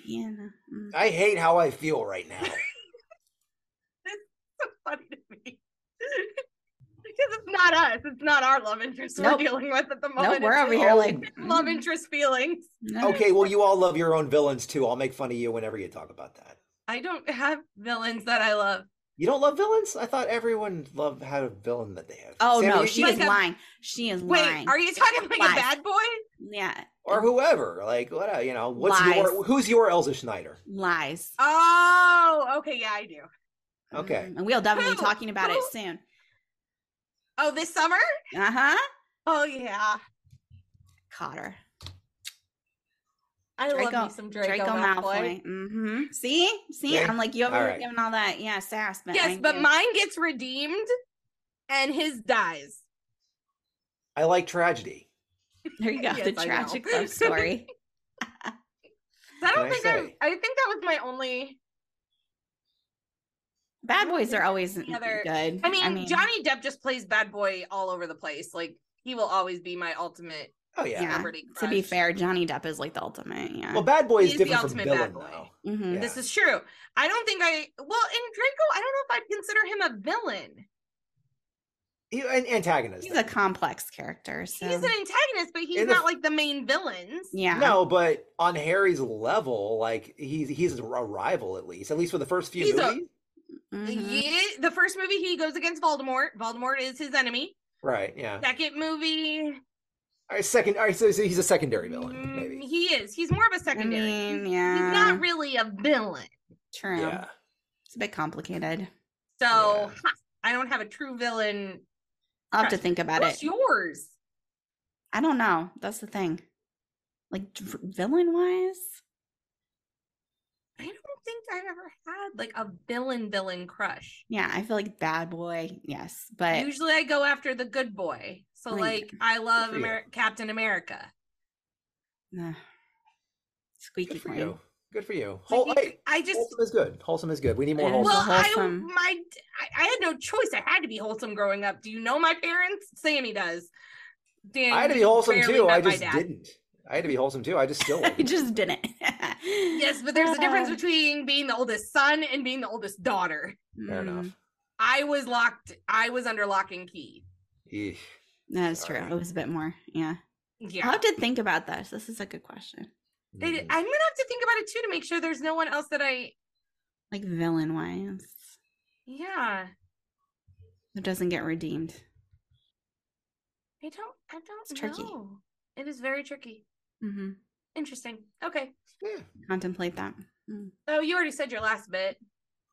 Indiana. Mm. I hate how I feel right now. so funny to me. Because it's not us. It's not our love interest Nope. we're dealing with at the moment. Nope, we're It's over here like love interest feelings. Okay, well, you all love your own villains too. I'll make fun of you whenever you talk about that. I don't have villains that I love. You don't love villains? I thought everyone loved had a villain that they have. Oh Sammy, no, you- she is Like a- lying. She is Wait, lying. are you talking like Lies. a bad boy? Yeah, or whoever. Like what? uh, You know, what's Lies. your who's your Elsa Schneider? lies. Oh, okay, yeah, I do. Okay. And we'll definitely be talking about it soon. Oh, this summer? Uh huh. Oh yeah. Potter. I love me some Draco, Malfoy. Mm-hmm. See, see, Okay. I'm like you over All here right. giving all that, yeah, sass. But I Yes, but knew. mine gets redeemed and his dies. I like tragedy. there you go, Yes, the tragic love story. I don't I think I say? I think that was my only Bad boys are always The other- good. I mean, Johnny Depp just plays bad boy all over the place. Like he will always be my ultimate Oh yeah. Yeah. To be fair, Johnny Depp is like the ultimate. Yeah. Well, bad boy He is is the different from ultimate villain bad boy. though. Mhm. Yeah. This is true. I don't think I well in Draco, I don't know if I'd consider him a villain. He, an antagonist. He's a complex character. So. He's an antagonist, but he's the- not like the main villains. yeah. No, but on Harry's level, like he's he's a rival at least, at least for the first few He's a- movies. Mhm. Yeah, the first movie he goes against Voldemort. Voldemort is his enemy. Right? Yeah. Second movie, All right, second. All right, so, so he's a secondary villain, mm, maybe. he is. He's more of a secondary. mean, He's not really a villain. True. Yeah. It's a bit complicated. So Yeah. ha, I don't have a true villain. I'll have to think about What's it. yours? I don't know. That's the thing. Like villain wise, I don't think I've ever had like a villain villain crush. yeah, I feel like bad boy. Yes, but Usually I go after the good boy. So Like, like I love. Amer- Captain America. nah. squeaky Good for clean. you. Good for you. Like, Whole, you- hey, I just wholesome is good. Wholesome is good. We need more wholesome. well, I my I, I had no choice. I had to be wholesome growing up. Do you know my parents? Sammy does. Dan, I had to be wholesome too. I just didn't. I had to be wholesome too. I just still. I just didn't. Yes, but there's a difference between being the oldest son and being the oldest daughter. Fair mm, enough. I was locked. I was under lock and key. Eesh. That is true. It was a bit more. Yeah. Yeah, I'll have to think about this. This is a good question. It-. I'm gonna have to think about it too to make sure there's no one else that I. Like villain wise, Yeah, it doesn't get redeemed. I don't. I don't It's tricky. know. It is very tricky. hmm Interesting. Okay. Yeah. Contemplate that. Mm. Oh, you already said your last bit.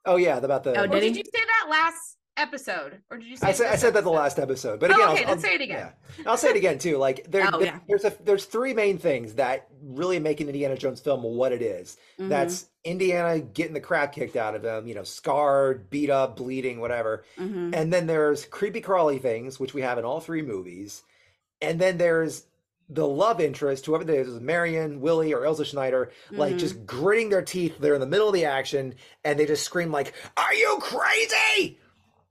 Oh yeah, about the. Oh, Did did you say that last episode, or did you say? I it said I said that the last episode, but Oh, again, okay, I'll, then I'll- say it again. yeah. I'll say it again too. Like there, Oh, there- yeah. there's a there's three main things that really make an Indiana Jones film what it is. Mhm. That's Indiana getting the crap kicked out of him, you know, scarred, beat up, bleeding, whatever. Mhm. And then there's creepy crawly things, which we have in all three movies. And then there's the love interest, whoever it is, Marion, Willie, or Elsa Schneider, like Mhm. just gritting their teeth. They're in the middle of the action and they just scream like, "Are you crazy?"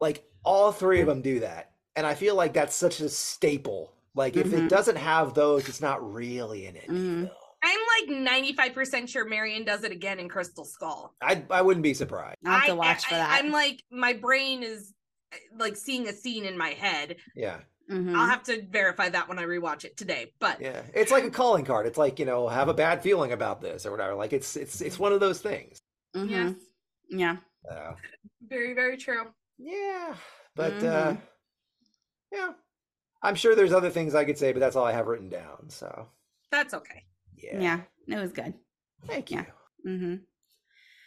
Like all three of them do that, and I feel like that's such a staple. Like if Mhm. it doesn't have those, it's not really an indie Mhm. I'm like 95% sure Marion does it again in Crystal Skull. I I wouldn't be surprised. I'll have to I- watch for that. I'm like, my brain is like seeing a scene in my head. Yeah, Mhm. I'll have to verify that when I rewatch it today. But yeah. It's like a calling card. It's like you know, have a bad feeling about this or whatever. Like it's it's it's one of those things. Mhm. yes, Yeah. Uh, very, very true. yeah, but uh, Mhm. yeah, I'm sure there's other things I could say, but that's all I have written down. So That's okay. yeah, Yeah. It was good. Thank you. Yeah. Mm-hmm.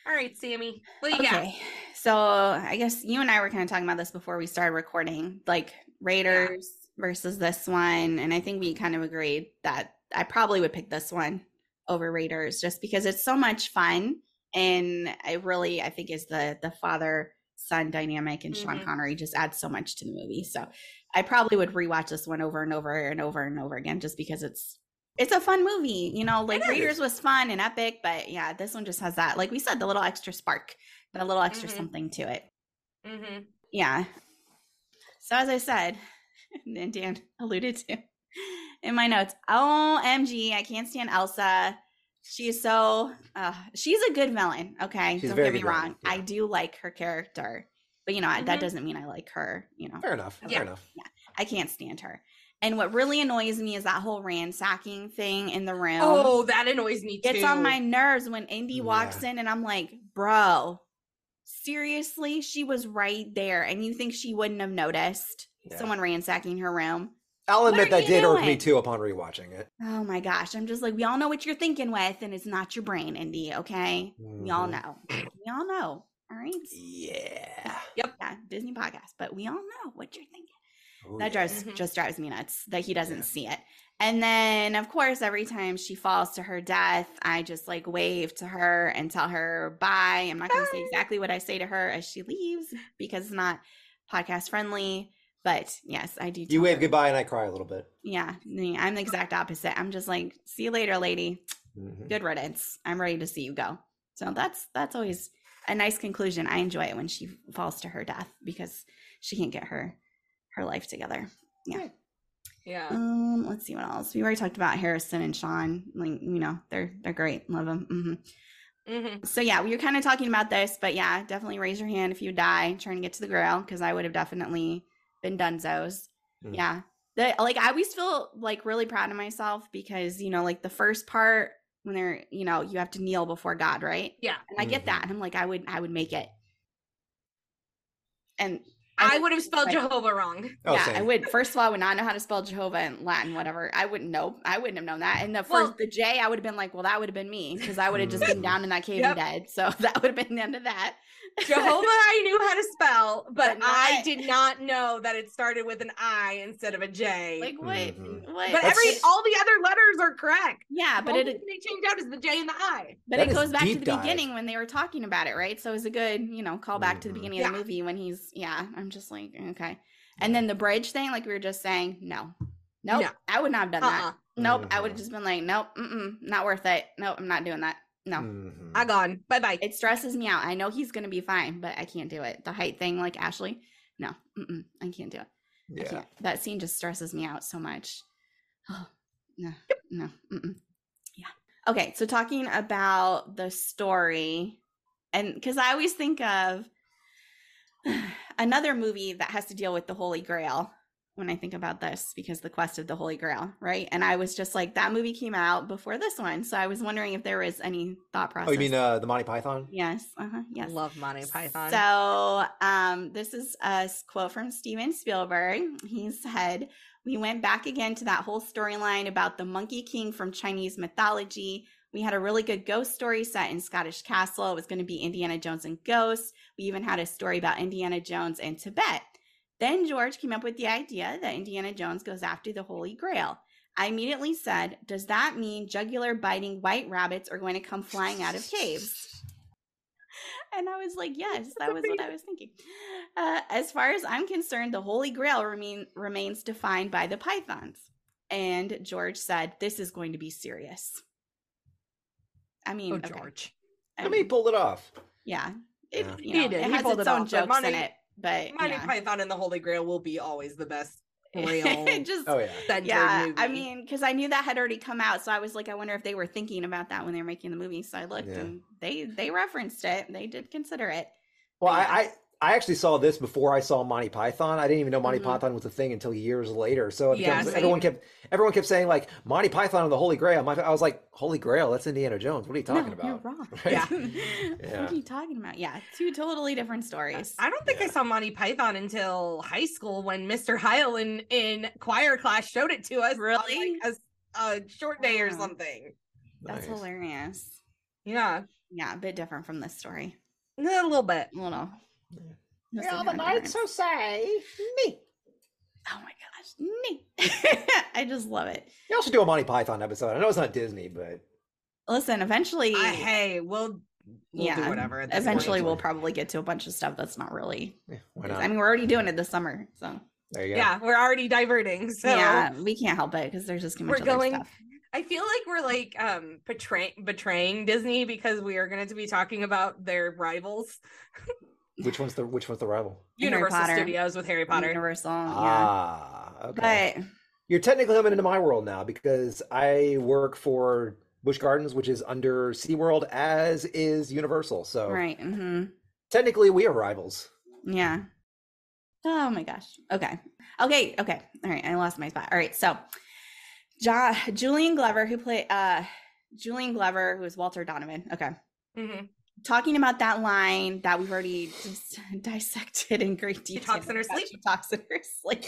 All right, Sammy. What do you got? Okay. So I guess you and I were kind of talking about this before we started recording, like Raiders versus this one. And I think we kind of agreed that I probably would pick this one over Raiders just because it's so much fun. And I really, I think is the the father son dynamic and Sean Mhm. Connery just adds so much to the movie. So I probably would rewatch this one over and over and over and over again just because it's it's a fun movie. You know, like Raiders was fun and epic, but yeah, this one just has that, like we said, the little extra spark, that little extra Mhm. something to it. Mm-hmm. Yeah. So as I said, and Dan alluded to in my notes, OMG, I can't stand Elsa. She's so uh she's a good villain, okay? She's Don't get me good villain, wrong. I do like her character. But you know, that Mhm. doesn't mean I like her, you know. Fair enough. Yeah. Fair enough. Yeah, I can't stand her. And what really annoys me is that whole ransacking thing in the room. Oh, that annoys me too. It's on my nerves when Indy walks in and I'm like, bro, seriously? She was right there. And you think she wouldn't have noticed Yeah. someone ransacking her room? I'll admit are that you did irk me too upon rewatching it. Oh my gosh. I'm just like, we all know what you're thinking with, and it's not your brain, Indy, okay? We all Mhm. know. We all know. All right. Yeah. Yep. Yeah, Disney podcast, but we all know what you're thinking. Oh, that drives Mhm. just drives me nuts that he doesn't Yeah. see it. And then of course every time she falls to her death, I just like wave to her and tell her bye. I'm not going to say exactly what I say to her as she leaves because it's not podcast friendly, but yes, I do. You wave her. goodbye and I cry a little bit. Yeah, I'm the exact opposite. I'm just like, "See you later, lady. Mhm. Good riddance. I'm ready to see you go." So that's that's always a nice conclusion. I enjoy it when she falls to her death because she can't get her her life together. Yeah. Yeah. Um, let's see what else. We already talked about Harrison and Sean. Like, you know, they're they're great. Love them. hmm Mm-hmm. So yeah, we were kind of talking about this, but yeah, definitely raise your hand if you die trying to get to the grail because I would have definitely been Dunzos. Mm. Yeah, the, like I always feel like really proud of myself because you know, like the first part when they're you know you have to kneel before God, right? Yeah. and I get Mhm. that, and I'm like I would I would make it, and I would have spelled Like- Jehovah wrong. Oh, yeah, I would. First of all, I would not know how to spell Jehovah in Latin, whatever. I wouldn't know. I wouldn't have known that. And the first, Well- the J, I would have been like, well, that would have been me because I would have just Mm. been down in that cave Yep. and dead. So that would have been the end of that. Jehovah, I knew how to spell, but, But I did not know that it started with an I instead of a J. Like what? Mhm. What? but That's- every all the other letters are correct. yeah, but the it only thing they changed out is the J and the I. but That it is goes back to the dive. beginning when they were talking about it, right? So it was a good, you know, call back to the Mhm. beginning of the movie when he's yeah. I'm just like okay, and then the bridge thing, like we were just saying, no, nope, No. I would not have done that. Uh-uh. Nope, I would Mhm. have just been like, nope, mm-mm, not worth it. Nope, I'm not doing that. No. Mhm. I gone. Bye bye. It stresses me out. I know he's gonna be fine, but I can't do it. The height thing, like Ashley, no, mm-mm, I can't do it. I yeah. can't. That scene just stresses me out so much. Oh, no, no, mm-mm. yeah. Okay, so talking about the story, and because I always think of another movie that has to deal with the Holy Grail when I think about this, because the quest of the Holy Grail, right? And I was just like, that movie came out before this one, so I was wondering if there was any thought process. Oh, you mean uh, the Monty Python? Yes. Uh huh. Yes. Love Monty Python. So, um, this is a quote from Steven Spielberg. He said, "We went back again to that whole storyline about the Monkey King from Chinese mythology. We had a really good ghost story set in Scottish Castle. It was going to be Indiana Jones and ghosts. We even had a story about Indiana Jones and Tibet. Then George came up with the idea that Indiana Jones goes after the Holy Grail. I immediately said, Does that mean jugular biting white rabbits are going to come flying out of caves? And I was like, Yes, that was what I was thinking. Uh, as far as I'm concerned, the Holy Grail remain, remains defined by the pythons. And George said, This is going to be serious. I mean, Oh, okay. George. I mean, he pulled it off. Yeah. It, Yeah. you He know, did. it He has pulled its it own off, but jokes Monty- in it. But Monty yeah. Python and the Holy Grail will be always the best grail It just Oh yeah. yeah, movie. I mean, because I knew that had already come out, so I was like, I wonder if they were thinking about that when they were making the movie. So I looked, Yeah. and they they referenced it. They did consider it. Well, Yeah. I, I I actually saw this before I saw Monty Python. I didn't even know Monty Mhm. Python was a thing until years later. So it Yeah, becomes, same. everyone kept everyone kept saying like Monty Python and the Holy Grail. My, I was like, Holy Grail, that's Indiana Jones. What are you talking no, about? You're wrong. Right? Yeah. Yeah. What are you talking about? Yeah, two totally different stories. I don't think I saw Monty Python until high school when Mr. Heil in, in choir class showed it to us. Really? like, a, a short day or something. That's Nice. hilarious. Yeah, Yeah, a bit different from this story. a little bit. A little. Just a Yeah, the different nights difference. say me. Oh my gosh, neat. I just love it. You also do a Monty Python episode. I know it's not Disney, but Listen, eventually, I, hey, we'll, we'll yeah, do whatever. at eventually point. we'll probably get to a bunch of stuff that's not really. yeah, why not? I mean, we're already doing it this summer, so there you go. Yeah, we're already diverting. So yeah, we can't help it because there's just too much We're other going- stuff. I feel like we're like um betraying betraying Disney because we are going to be talking about their rivals, Which one's the which one's the rival? Universal Studios with Harry Potter. Universal, yeah. Ah, okay. But You're technically coming into my world now because I work for Busch Gardens, which is under SeaWorld, as is Universal. So right, hmm technically we are rivals. yeah. Oh my gosh. Okay. Okay. Okay. All right. I lost my spot. All right. So, jo- Julian Glover, who played uh Julian Glover, who is Walter Donovan. Okay. Mhm. Talking about that line that we've already dis- dissected in great detail. She talks in her sleep. She talks in her sleep.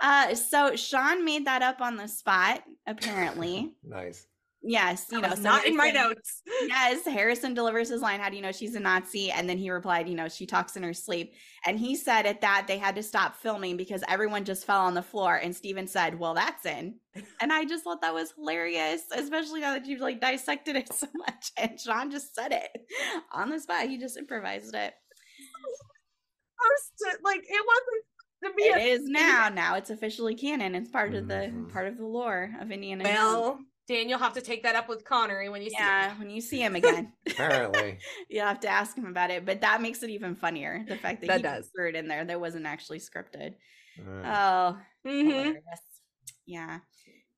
Uh, so Sean made that up on the spot, apparently. Nice. Yes, you know, so not in my notes. Yes, Harrison delivers his line. How do you know she's a Nazi? And then he replied, you know, she talks in her sleep. And he said at that they had to stop filming because everyone just fell on the floor. And Steven said, well, that's in. And I just thought that was hilarious, especially now that you've like dissected it so much. And Sean just said it on the spot. He just improvised it. First, like it wasn't to be It a is now. Now it's officially canon. It's part of the Mhm. part of the lore of Indiana Jones. Well. Dan, you'll have to take that up with Connery when you see Yeah, him. when you see him again. Apparently. You'll have to ask him about it, but that makes it even funnier. The fact that, That he does. threw it in there, that wasn't actually scripted. Uh, Oh, Mhm. Yeah.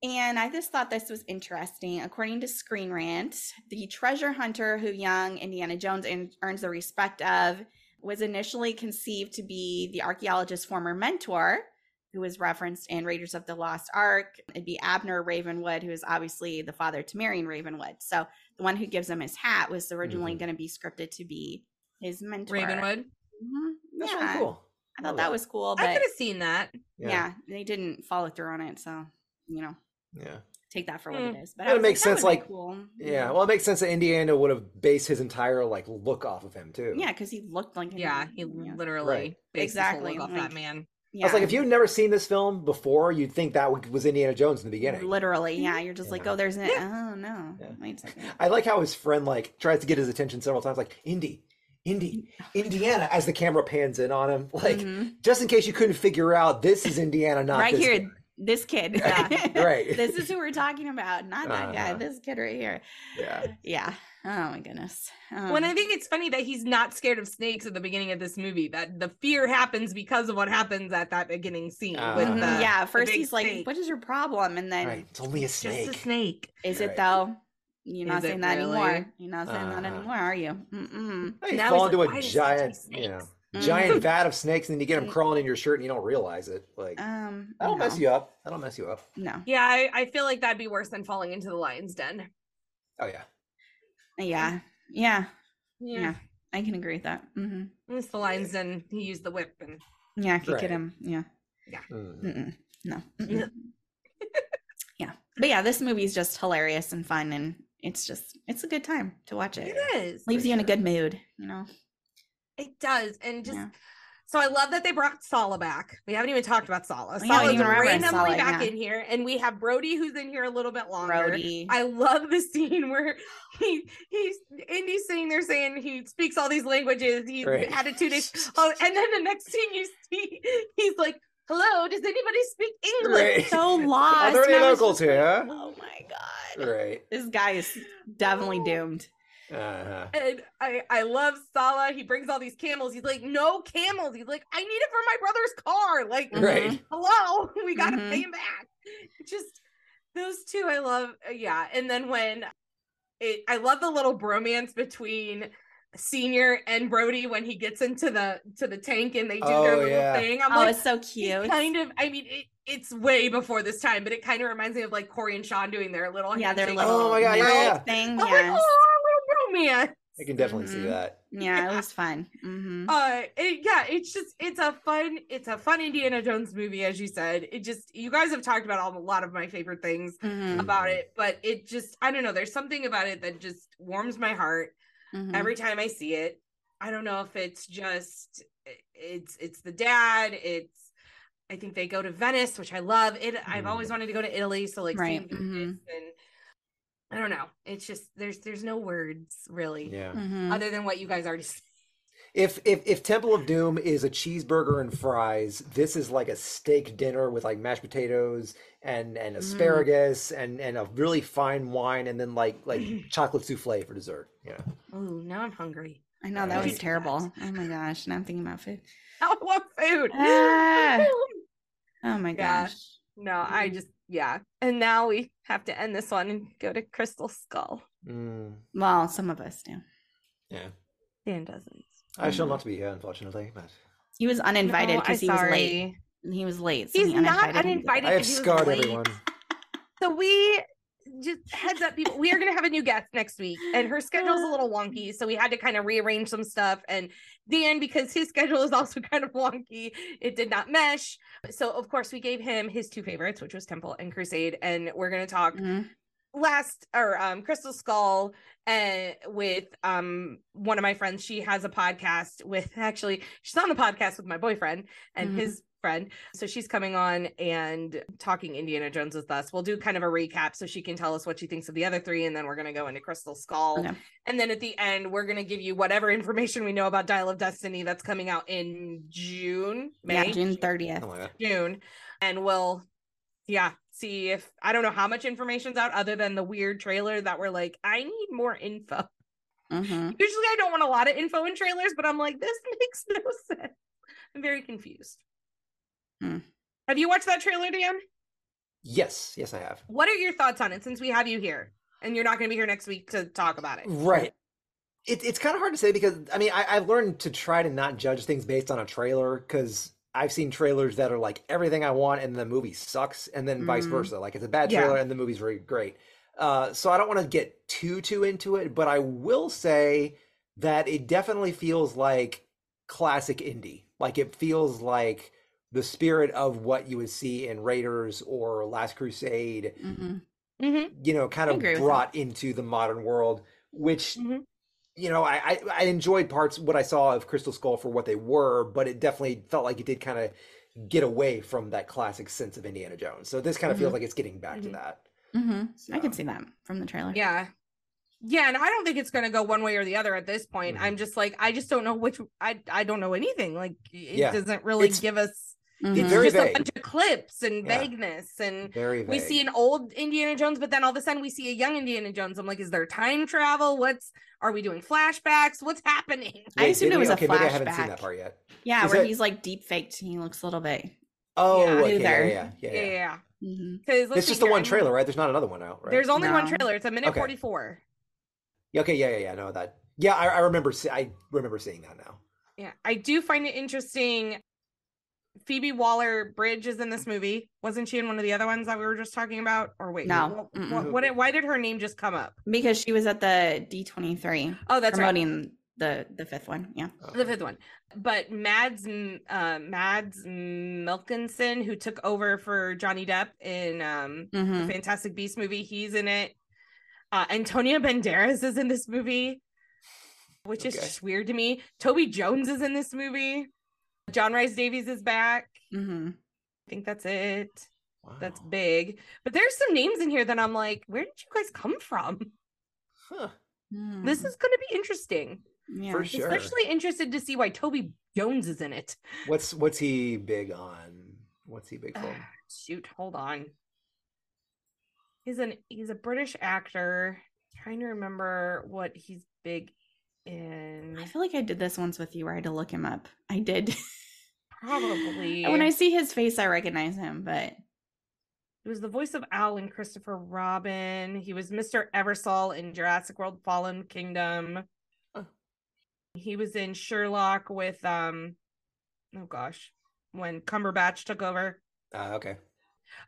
And I just thought this was interesting. According to Screen Rant, the treasure hunter who young Indiana Jones earn- earns the respect of was initially conceived to be the archaeologist's former mentor, who was referenced in Raiders of the Lost Ark. It'd be Abner Ravenwood, who is obviously the father to Marion Ravenwood. So the one who gives him his hat was originally Mhm. going to be scripted to be his mentor. Ravenwood. Mhm. that's Yeah. really cool. I thought Love that that. was cool, I could have seen that. yeah. they didn't follow through on it. So, you know, Yeah. take that for what Mm. it is. But It makes like, sense, like- cool. Yeah. Well, it makes sense that Indiana would have based his entire like look off of him too. yeah, because he looked like him. Yeah, he yeah. literally Right. based his whole Exactly, look off like- that man. Yeah. I was like, if you'd never seen this film before, you'd think that was Indiana Jones in the beginning. literally, yeah, you're just like, oh, there's an oh no, Yeah. wait a second. I like how his friend like tries to get his attention several times, like Indy, Indy, Indiana, as the camera pans in on him, like Mhm. just in case you couldn't figure out this is Indiana, not right this here, guy. this kid. Yeah, right. this is who we're talking about, not that guy. Uh-huh. This kid right here. Yeah, Yeah. Oh my goodness. when Um, I think it's funny that he's not scared of snakes at the beginning of this movie. That the fear happens because of what happens at that beginning scene with Uh-huh. the yeah, first big he's like, "What is your problem?" And then, right. It's only a snake. just snake. a snake. is Right. it though? You're not Is saying that really? anymore. You're not saying that Uh-huh. anymore, are you? Mm-mm. Hey, you Now fall into like, a "Why does it giant, you know, snakes?" giant vat of snakes, and then you get them crawling in your shirt, and you don't realize it. Like Um, that'll no, mess you up. That'll mess you up. No. Yeah, I, I feel like that'd be worse than falling into the lion's den. Oh yeah. Yeah. Yeah. Yeah, Yeah. I can agree with that. Mm-hmm. it's the lines, and He used the whip and Yeah, kick Right. at him. Yeah. yeah, Mm-mm. No. Mm-mm. yeah. But yeah, this movie is just hilarious and fun and it's just it's a good time to watch it. It is. Leaves you in a good mood, you know. It does. And just Yeah. So I love that they brought Sallah back. We haven't even talked about Sallah. Oh, yeah, we Sallah's didn't even remember randomly Sallah, back yeah. in here, and we have Brody who's in here a little bit longer. Brody. I love the scene where he he's Indy's sitting there saying he speaks all these languages. He Right. had a two days. Oh, and then the next thing you see, he's like, "Hello, does anybody speak English?" Right. so Are there any and I was locals just like, here? Oh my god. Right. This guy is definitely oh. doomed. Uh-huh. And I, I love Sallah. He brings all these camels. He's like, no camels. He's like, I need it for my brother's car. Like, Right. hello, we gotta Mhm. pay him back. Just those two, I love. uh, Yeah, and then when it, I love the little bromance between Senior and Brody when he gets into the to the tank and they do their Oh, little yeah. thing. I'm oh, like, it's so it cute. kind of. I mean, it, it's way before this time, but it kind of reminds me of like Corey and Sean doing their little yeah, their handshake. little Oh my God, yeah, marriage yeah. thing. I'm Yes. oh, little bromance. I can definitely see Mhm. that. Yeah, it was fun. hmm uh it, yeah it's just it's a fun it's a fun indiana jones movie as you said it just you guys have talked about all, a lot of my favorite things hmm about it but it just i don't know there's something about it that just warms my heart hmm every time i see it i don't know if it's just it's it's the dad it's i think they go to venice which i love it i've Mm. always wanted to go to italy so like Right, seeing mhm. Venice and i don't know it's just there's there's no words really Yeah. hmm other than what you guys already said If if if Temple of Doom is a cheeseburger and fries, this is like a steak dinner with like mashed potatoes and and asparagus and and a really fine wine and then like like chocolate souffle for dessert. Yeah. oh now i'm hungry I know that Right. was terrible. Oh my gosh. Now I'm thinking about food. I want food. Ah. Oh my Yeah. gosh. No, I just yeah. And now we have to end this one and go to Crystal Skull. Mm, Well, some of us do. yeah. Dan doesn't. I shall not be here, unfortunately, but He was uninvited because I'm he was late. He was late. So He's he not uninvited him. uninvited. I have because he was scarred everyone. So we just heads up, people. We are going to have a new guest next week, and her schedule's a little wonky, so we had to kind of rearrange some stuff. And Dan, because his schedule is also kind of wonky, it did not mesh. So of course, we gave him his two favorites, which was Temple and Crusade, and we're going to talk Mhm. last or um crystal skull and with um one of my friends she has a podcast with actually she's on the podcast with my boyfriend and Mhm. his friend so she's coming on and talking indiana jones with us we'll do kind of a recap so she can tell us what she thinks of the other three and then we're going to go into crystal skull Okay. and then at the end we're going to give you whatever information we know about dial of destiny that's coming out in june may Yeah, June 30th. Something like. June, and we'll, yeah, see if I don't know how much information's out other than the weird trailer that we're like, I need more info. hmm Usually, I don't want a lot of info in trailers, but I'm like, this makes no sense. I'm very confused. Hmm. Have you watched that trailer, Dan? Yes, yes, I have. What are your thoughts on it since we have you here and you're not going to be here next week to talk about it? Right. It, it's kind of hard to say because I mean I, I've learned to try to not judge things based on a trailer because I've seen trailers that are like everything I want and the movie sucks and then vice Mm. versa. Like it's a bad Yeah. trailer and the movie's very great. Uh, so I don't want to get too too into it, but I will say that it definitely feels like classic indie. Like it feels like the spirit of what you would see in Raiders or Last Crusade hmm Mm-hmm. you know, kind of agree with that. brought into the modern world, which Mhm. you know, I, I I enjoyed parts what I saw of Crystal Skull for what they were, but it definitely felt like it did kind of get away from that classic sense of Indiana Jones. So this kind of feels Mhm. like it's getting back to Mhm. that. hmm I can see that from the trailer. Yeah. Yeah, and I don't think it's going to go one way or the other at this point. I'm just like, I just don't know which. I I don't know anything. Like, it Yeah. doesn't really It's- give us. Mhm. It's very just a bunch of clips and Yeah. vagueness and Very vague. we see an old Indiana Jones, but then all of a sudden we see a young Indiana Jones. I'm like, is there time travel? What's are we doing flashbacks? What's happening? I Wait, assumed it we? was a okay, maybe I haven't seen flashback. that part yet. Yeah, Is where that- he's like deep faked. He looks a little bit. Oh, Yeah. okay, yeah, Smoother. yeah, yeah, yeah. Yeah, hmm because It's just the one trailer, right? There's not another one out, right? There's only one trailer. It's a minute Okay. 44. Yeah, okay, yeah, yeah, yeah. No, that. Yeah, I, I remember. See, I remember seeing that now. Yeah, I do find it interesting. Phoebe Waller Bridge is in this movie. Wasn't she in one of the other ones that we were just talking about? Or wait, No. what, what, what- why did her name just come up? Because she was at the D23 Oh, that's right. promoting the the fifth one. Yeah. the fifth one. But Mads uh, Mads Mikkelsen, who took over for Johnny Depp in um, hmm the Fantastic Beast movie, he's in it. Uh, Antonio Banderas is in this movie, which is just weird to me. Toby Jones is in this movie. John Rhys-Davies is back. Mm-hmm. I think that's it. That's big. But there's some names in here that I'm like, where did you guys come from? Huh. This is going to be interesting. yeah. For sure. Especially interested to see why Toby Jones is in it. What's what's he big on? What's he big for? Ah, Shoot, hold on. He's an he's a British actor. Trying to remember what he's big in. I feel like I did this once with you where I had to look him up. I did. Probably. when I see his face, I recognize him, but He was the voice of Owl in Christopher Robin. He was Mr. Eversol in Jurassic World Fallen Kingdom. Huh. He was in Sherlock with um oh gosh, when Cumberbatch took over. Uh, okay.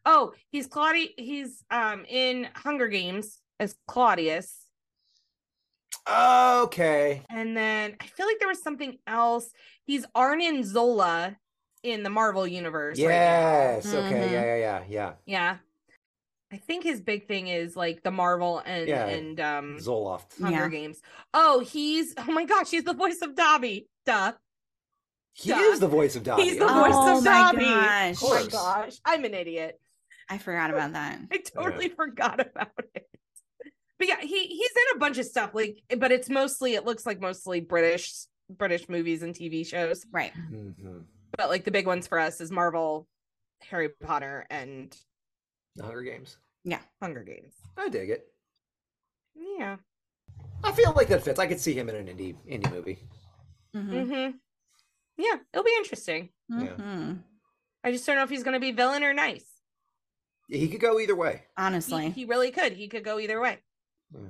Oh, he's Claudia he's um in Hunger Games as Claudius. Okay. And then I feel like there was something else. He's Arnim Zola in the Marvel universe. right now. Yes. Okay. Mhm. Yeah. Yeah. Yeah. Yeah. Yeah. I think his big thing is like the Marvel and Yeah. and um Zoloft. Hunger Yeah. Games. Oh, he's oh my gosh, he's the voice of Dobby. Duh. He Duh. is the voice of Dobby. He's the okay. voice oh of my Dobby. gosh, Oh my gosh, I'm an idiot. I forgot about that. I totally forgot about it. But yeah, he he's in a bunch of stuff like but it's mostly it looks like mostly British British movies and TV shows. Right. Mhm. But like the big ones for us is Marvel, Harry Potter and The Hunger Games. Yeah, Hunger Games. I dig it. Yeah. I feel like that fits. I could see him in an indie indie movie. Mm-hmm. Mhm. Yeah, it'll be interesting. Yeah. hmm I just don't know if he's going to be villain or nice. He could go either way. He, Honestly, he really could. He could go either way. Yeah.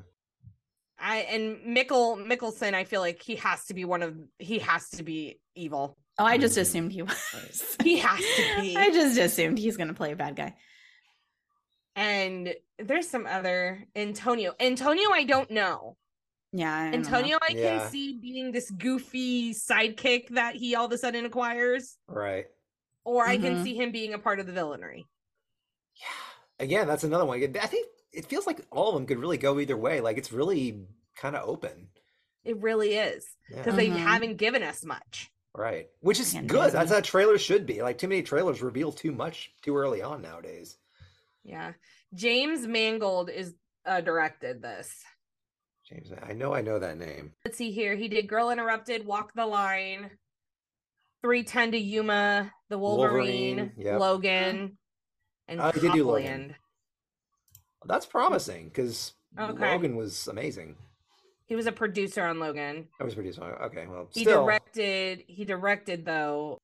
I and Mickle Mikkelsen, I feel like he has to be one of he has to be evil. oh, I just Mhm. assumed he was. He has to be. I just assumed he's gonna play a bad guy. And there's some other Antonio. Antonio, I don't know. Yeah, I don't know. Antonio, I Yeah. can see being this goofy sidekick that he all of a sudden acquires, Right. or I can Mhm. see him being a part of the villainry. Yeah. Again, that's another one. I think it feels like all of them could really go either way. Like it's really kind of open. It really is Yeah. because they haven't given us much. Right. Which is Again, good. That's how trailers should be. Like too many trailers reveal too much too early on nowadays. Yeah, James Mangold is uh, directed this. James, I know I know that name. let's see here. He did Girl Interrupted, Walk the Line, 310 to Yuma, The Wolverine, Wolverine, yep. Logan, and he did do Logan. Copland. That's promising because Okay. Logan was amazing. He was a producer on Logan. I was pretty smart. Okay, well, He still directed, he directed though.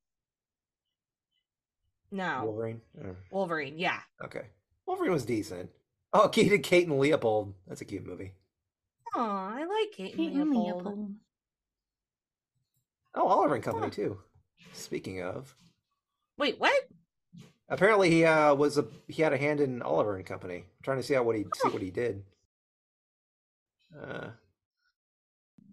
No, Wolverine. Oh, Wolverine, yeah. okay, Wolverine was decent. Oh, he did Kate and Leopold. That's a cute movie. Oh, I like Kate, Kate and and Leopold. Leopold. Oh, Oliver and Company Huh. too. Speaking of, Wait, what? Apparently he uh, was a he had a hand in Oliver and Company. I'm trying to see out what he see Oh. what he did. Uh,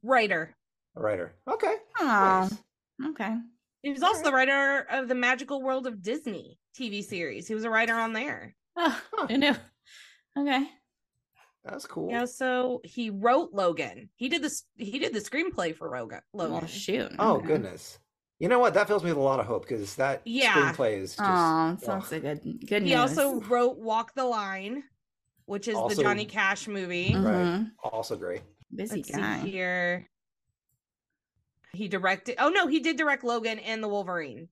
Writer. a writer. Okay. Oh, nice. okay. He was also the writer of the Magical World of Disney TV series. He was a writer on there. Oh, Huh. I know. Okay. That's cool. Yeah, so he wrote Logan. He did this. He did the screenplay for Logan. Logan. Well, shoot. Oh goodness. You know what? That fills me with a lot of hope because that Yeah. screenplay is just. Oh, so ugh. that's a good good He news. also wrote Walk the Line, which is Also- the Johnny Cash movie. Mhm. Right. Also great. busy Let's guy. see here. He directed. Oh no, he did direct Logan and the Wolverine.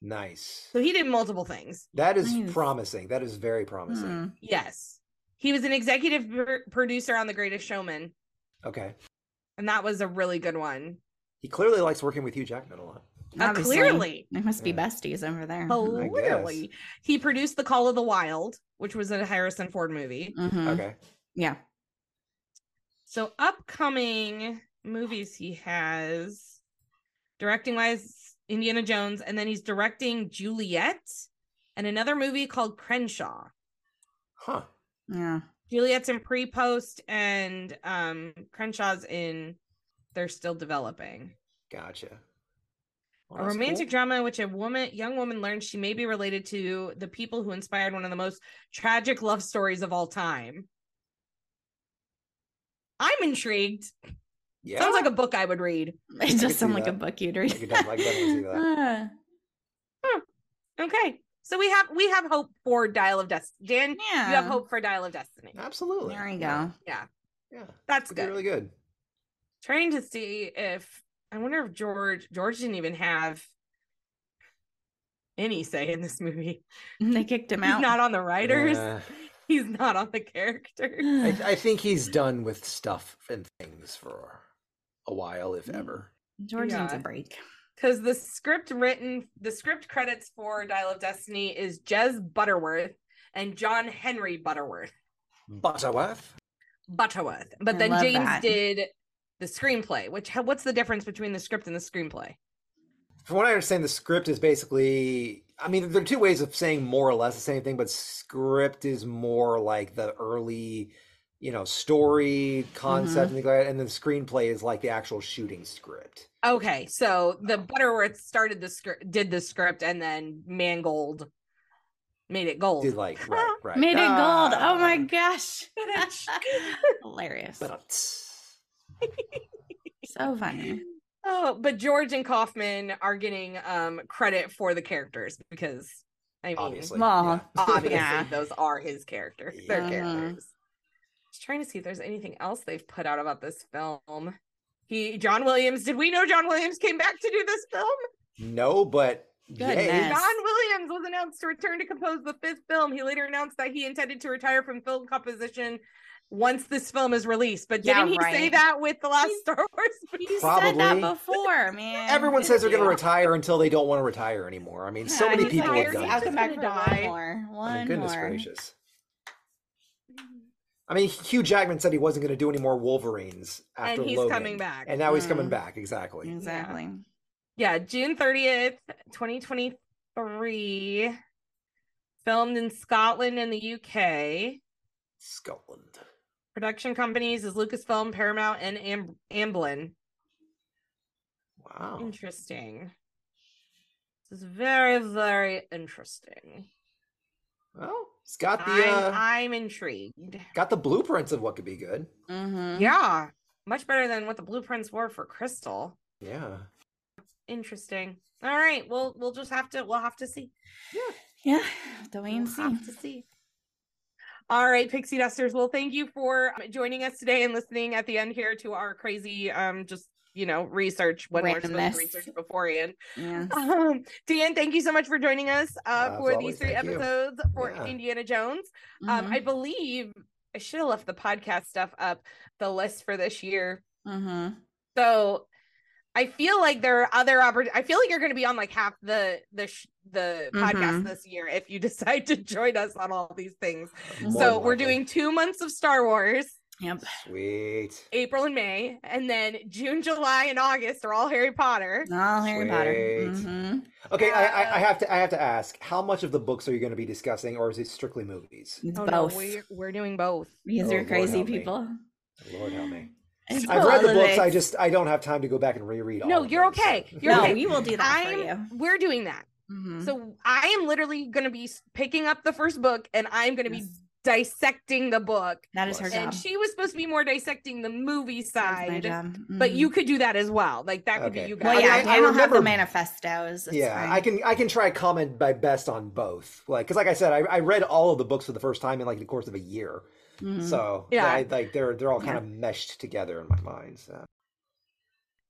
Nice. So he did multiple things. That is Nice. promising. That is very promising. Mm. Yes, he was an executive pr- producer on The Greatest Showman, Okay. and that was a really good one. He clearly likes working with Hugh Jackman a lot. Uh, clearly, They must be Yeah. besties over there. I clearly, he produced The Call of the Wild, which was a Harrison Ford movie. Mhm. Okay. Yeah. So upcoming movies he has directing wise Indiana Jones and then he's directing Juliet and another movie called Crenshaw. Huh. Yeah. Juliet's in pre-post and um Crenshaw's in they're still developing. Gotcha. Well, a romantic cool. drama in which a woman young woman learns she may be related to the people who inspired one of the most tragic love stories of all time. I'm intrigued. Yeah, Sounds like a book I would read. It could does sound see like a book you'd read. could definitely, I could definitely see that. Ah, Okay. So we have we have hope for Dial of Destiny. Dan, yeah. you have hope for Dial of Destiny. Absolutely. There you go. Yeah. Yeah, That's good. really good. Trying to see if I wonder if George George didn't even have any say in this movie. They kicked him He's out. not on the writers. Yeah. He's not on the characters. I, I think he's done with stuff and things for a while, if ever. George needs a break. Because the script written, the script credits for Dial of Destiny is Jez Butterworth and John Henry Butterworth. Butterworth. Butterworth. But I then James that. did the screenplay. Which what's the difference between the script and the screenplay? From what I understand, the script is basically. I mean, there are two ways of saying more or less the same thing, but script is more like the early, you know, story concept and things like that, and then the screenplay is like the actual shooting script. Okay, so the Butterworth started the script, did the script, and then Mangold made it gold. Did like right, right. Made it gold. Oh my Ah. gosh. Hilarious. But, uh, So funny. Oh, but George and Kaufman are getting um credit for the characters because I mean, obviously, Well, yeah. obviously Yeah. those are his characters. Their Mhm. characters. Just trying to see if there's anything else they've put out about this film. He, John Williams. Did we know John Williams came back to do this film? no, but Goodness. John Williams was announced to return to compose the fifth film. He later announced that he intended to retire from film composition once this film is released. But didn't he say that with the last He's- Star Wars? You said that Probably. before, man. Everyone says they're going to retire until they don't want to retire anymore. I mean, so many people like, have done I'll it. come back Just for gonna one die. more. I One mean, goodness more. gracious. I mean, Hugh Jackman said he wasn't going to do any more Wolverines after And he's Logan, coming back. and now he's coming Mm. back. Exactly. Exactly. Yeah, June 30th, 2023. Filmed in Scotland and the UK. Scotland. Production companies is Lucasfilm, Paramount, and Am- Amblin. Wow. Interesting. This is very, very interesting. Well, it's got the I'm, uh, I'm intrigued. got the blueprints of what could be good. Mm-hmm. Yeah, much better than what the blueprints were for Crystal. Yeah. Interesting. All right, we'll we'll just have to we'll have to see. Yeah. The wait We'll and see. have to see. All right, Pixie Dusters. Well, thank you for um, joining us today and listening at the end here to our crazy, um, just you know, research when we're supposed Randomness. to research beforehand. Yeah. Um, Dan, thank you so much for joining us uh, Uh, as for always, these three thank you. episodes for Yeah. Indiana Jones. Um, Mhm. I believe I should have left the podcast stuff up, the list for this year. Mhm. So I feel like there are other opportunities. I feel like you're going to be on like half the the sh- the podcast Mhm. this year if you decide to join us on all these things. More so than we're likely. doing two months of Star Wars, Yep. Sweet. April and May, and then June, July, and August are all Harry Potter. All Harry Potter. Sweet. hmm Okay, I, I, I Uh, have to I have to ask, how much of the books are you going to be discussing, or is it strictly movies? It's Oh no, both. we're, we're doing both. Because Oh, you're Lord crazy help me. people. Lord help me. It's I've read the all of books. I just I don't have time to go back and reread all. No, of you're them, okay. so- You're no, okay. we will do that I'm, you. we're doing that. Mhm. So I am literally going to be picking up the first book and I'm going to be dissecting the book. that is her Bless. job. And she was supposed to be more dissecting the movie That's my side. job. But you could do that as well. Like that could Okay. be you Well, guys. yeah, I- I, I don't have the manifestos. It's yeah, fine. I can I can try comment my best on both. Like, because like I said, I, I read all of the books for the first time in like the course of a year. Mhm. So Yeah. I, like they're they're all kind Yeah. of meshed together in my mind. So.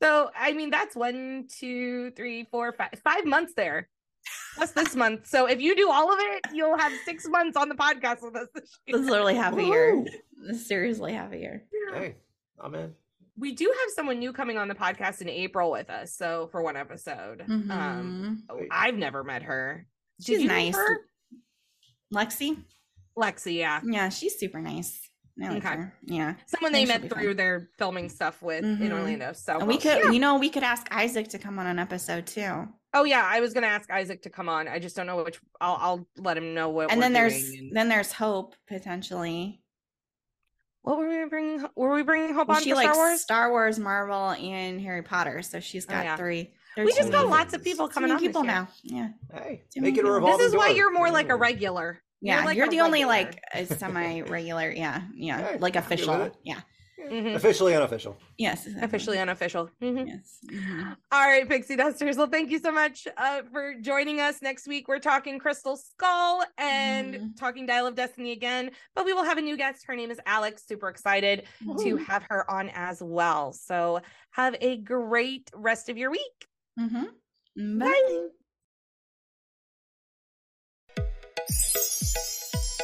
So I mean that's one, two, three, four, five, five months there. Plus this month. So if you do all of it, you'll have six months on the podcast with us this year. It's literally half a year. Woo! It's seriously half a year. Hey, I'm in. We do have someone new coming on the podcast in April with us. So for one episode. Um Mhm. Wait. I've never met her. She's nice. her? Lexi? Lexi, yeah. Yeah, she's super nice. I like Okay. her. Yeah. Someone they met through fun. their filming stuff with in Mhm. Orlando. So And we well, could, yeah. you know, we could ask Isaac to come on an episode too. Oh yeah, I was gonna ask Isaac to come on. I just don't know which. I'll I'll let him know what. and we're then there's doing and- then there's Hope potentially. what were we bringing? Were we bringing Hope Well, on she for likes Star Wars? Star Wars, Marvel, and Harry Potter, so she's got yeah. three. We just got lots of people coming on people this year. now. Yeah, Hey, make it a revolving This is why you're more like a regular. Yeah. like You're a the only regular. like a semi-regular. Yeah, yeah, Hey, like I'm good with official. it. Yeah, Mhm. Officially unofficial. Yes. exactly. Officially unofficial. Mhm. Yes. Mhm. All right, Pixie Dusters. Well, thank you so much uh, for joining us. Next week, we're talking Crystal Skull and Mhm. talking Dial of Destiny again. But we will have a new guest. Her name is Alex. Super excited to have her on as well. So have a great rest of your week. Mhm. Bye.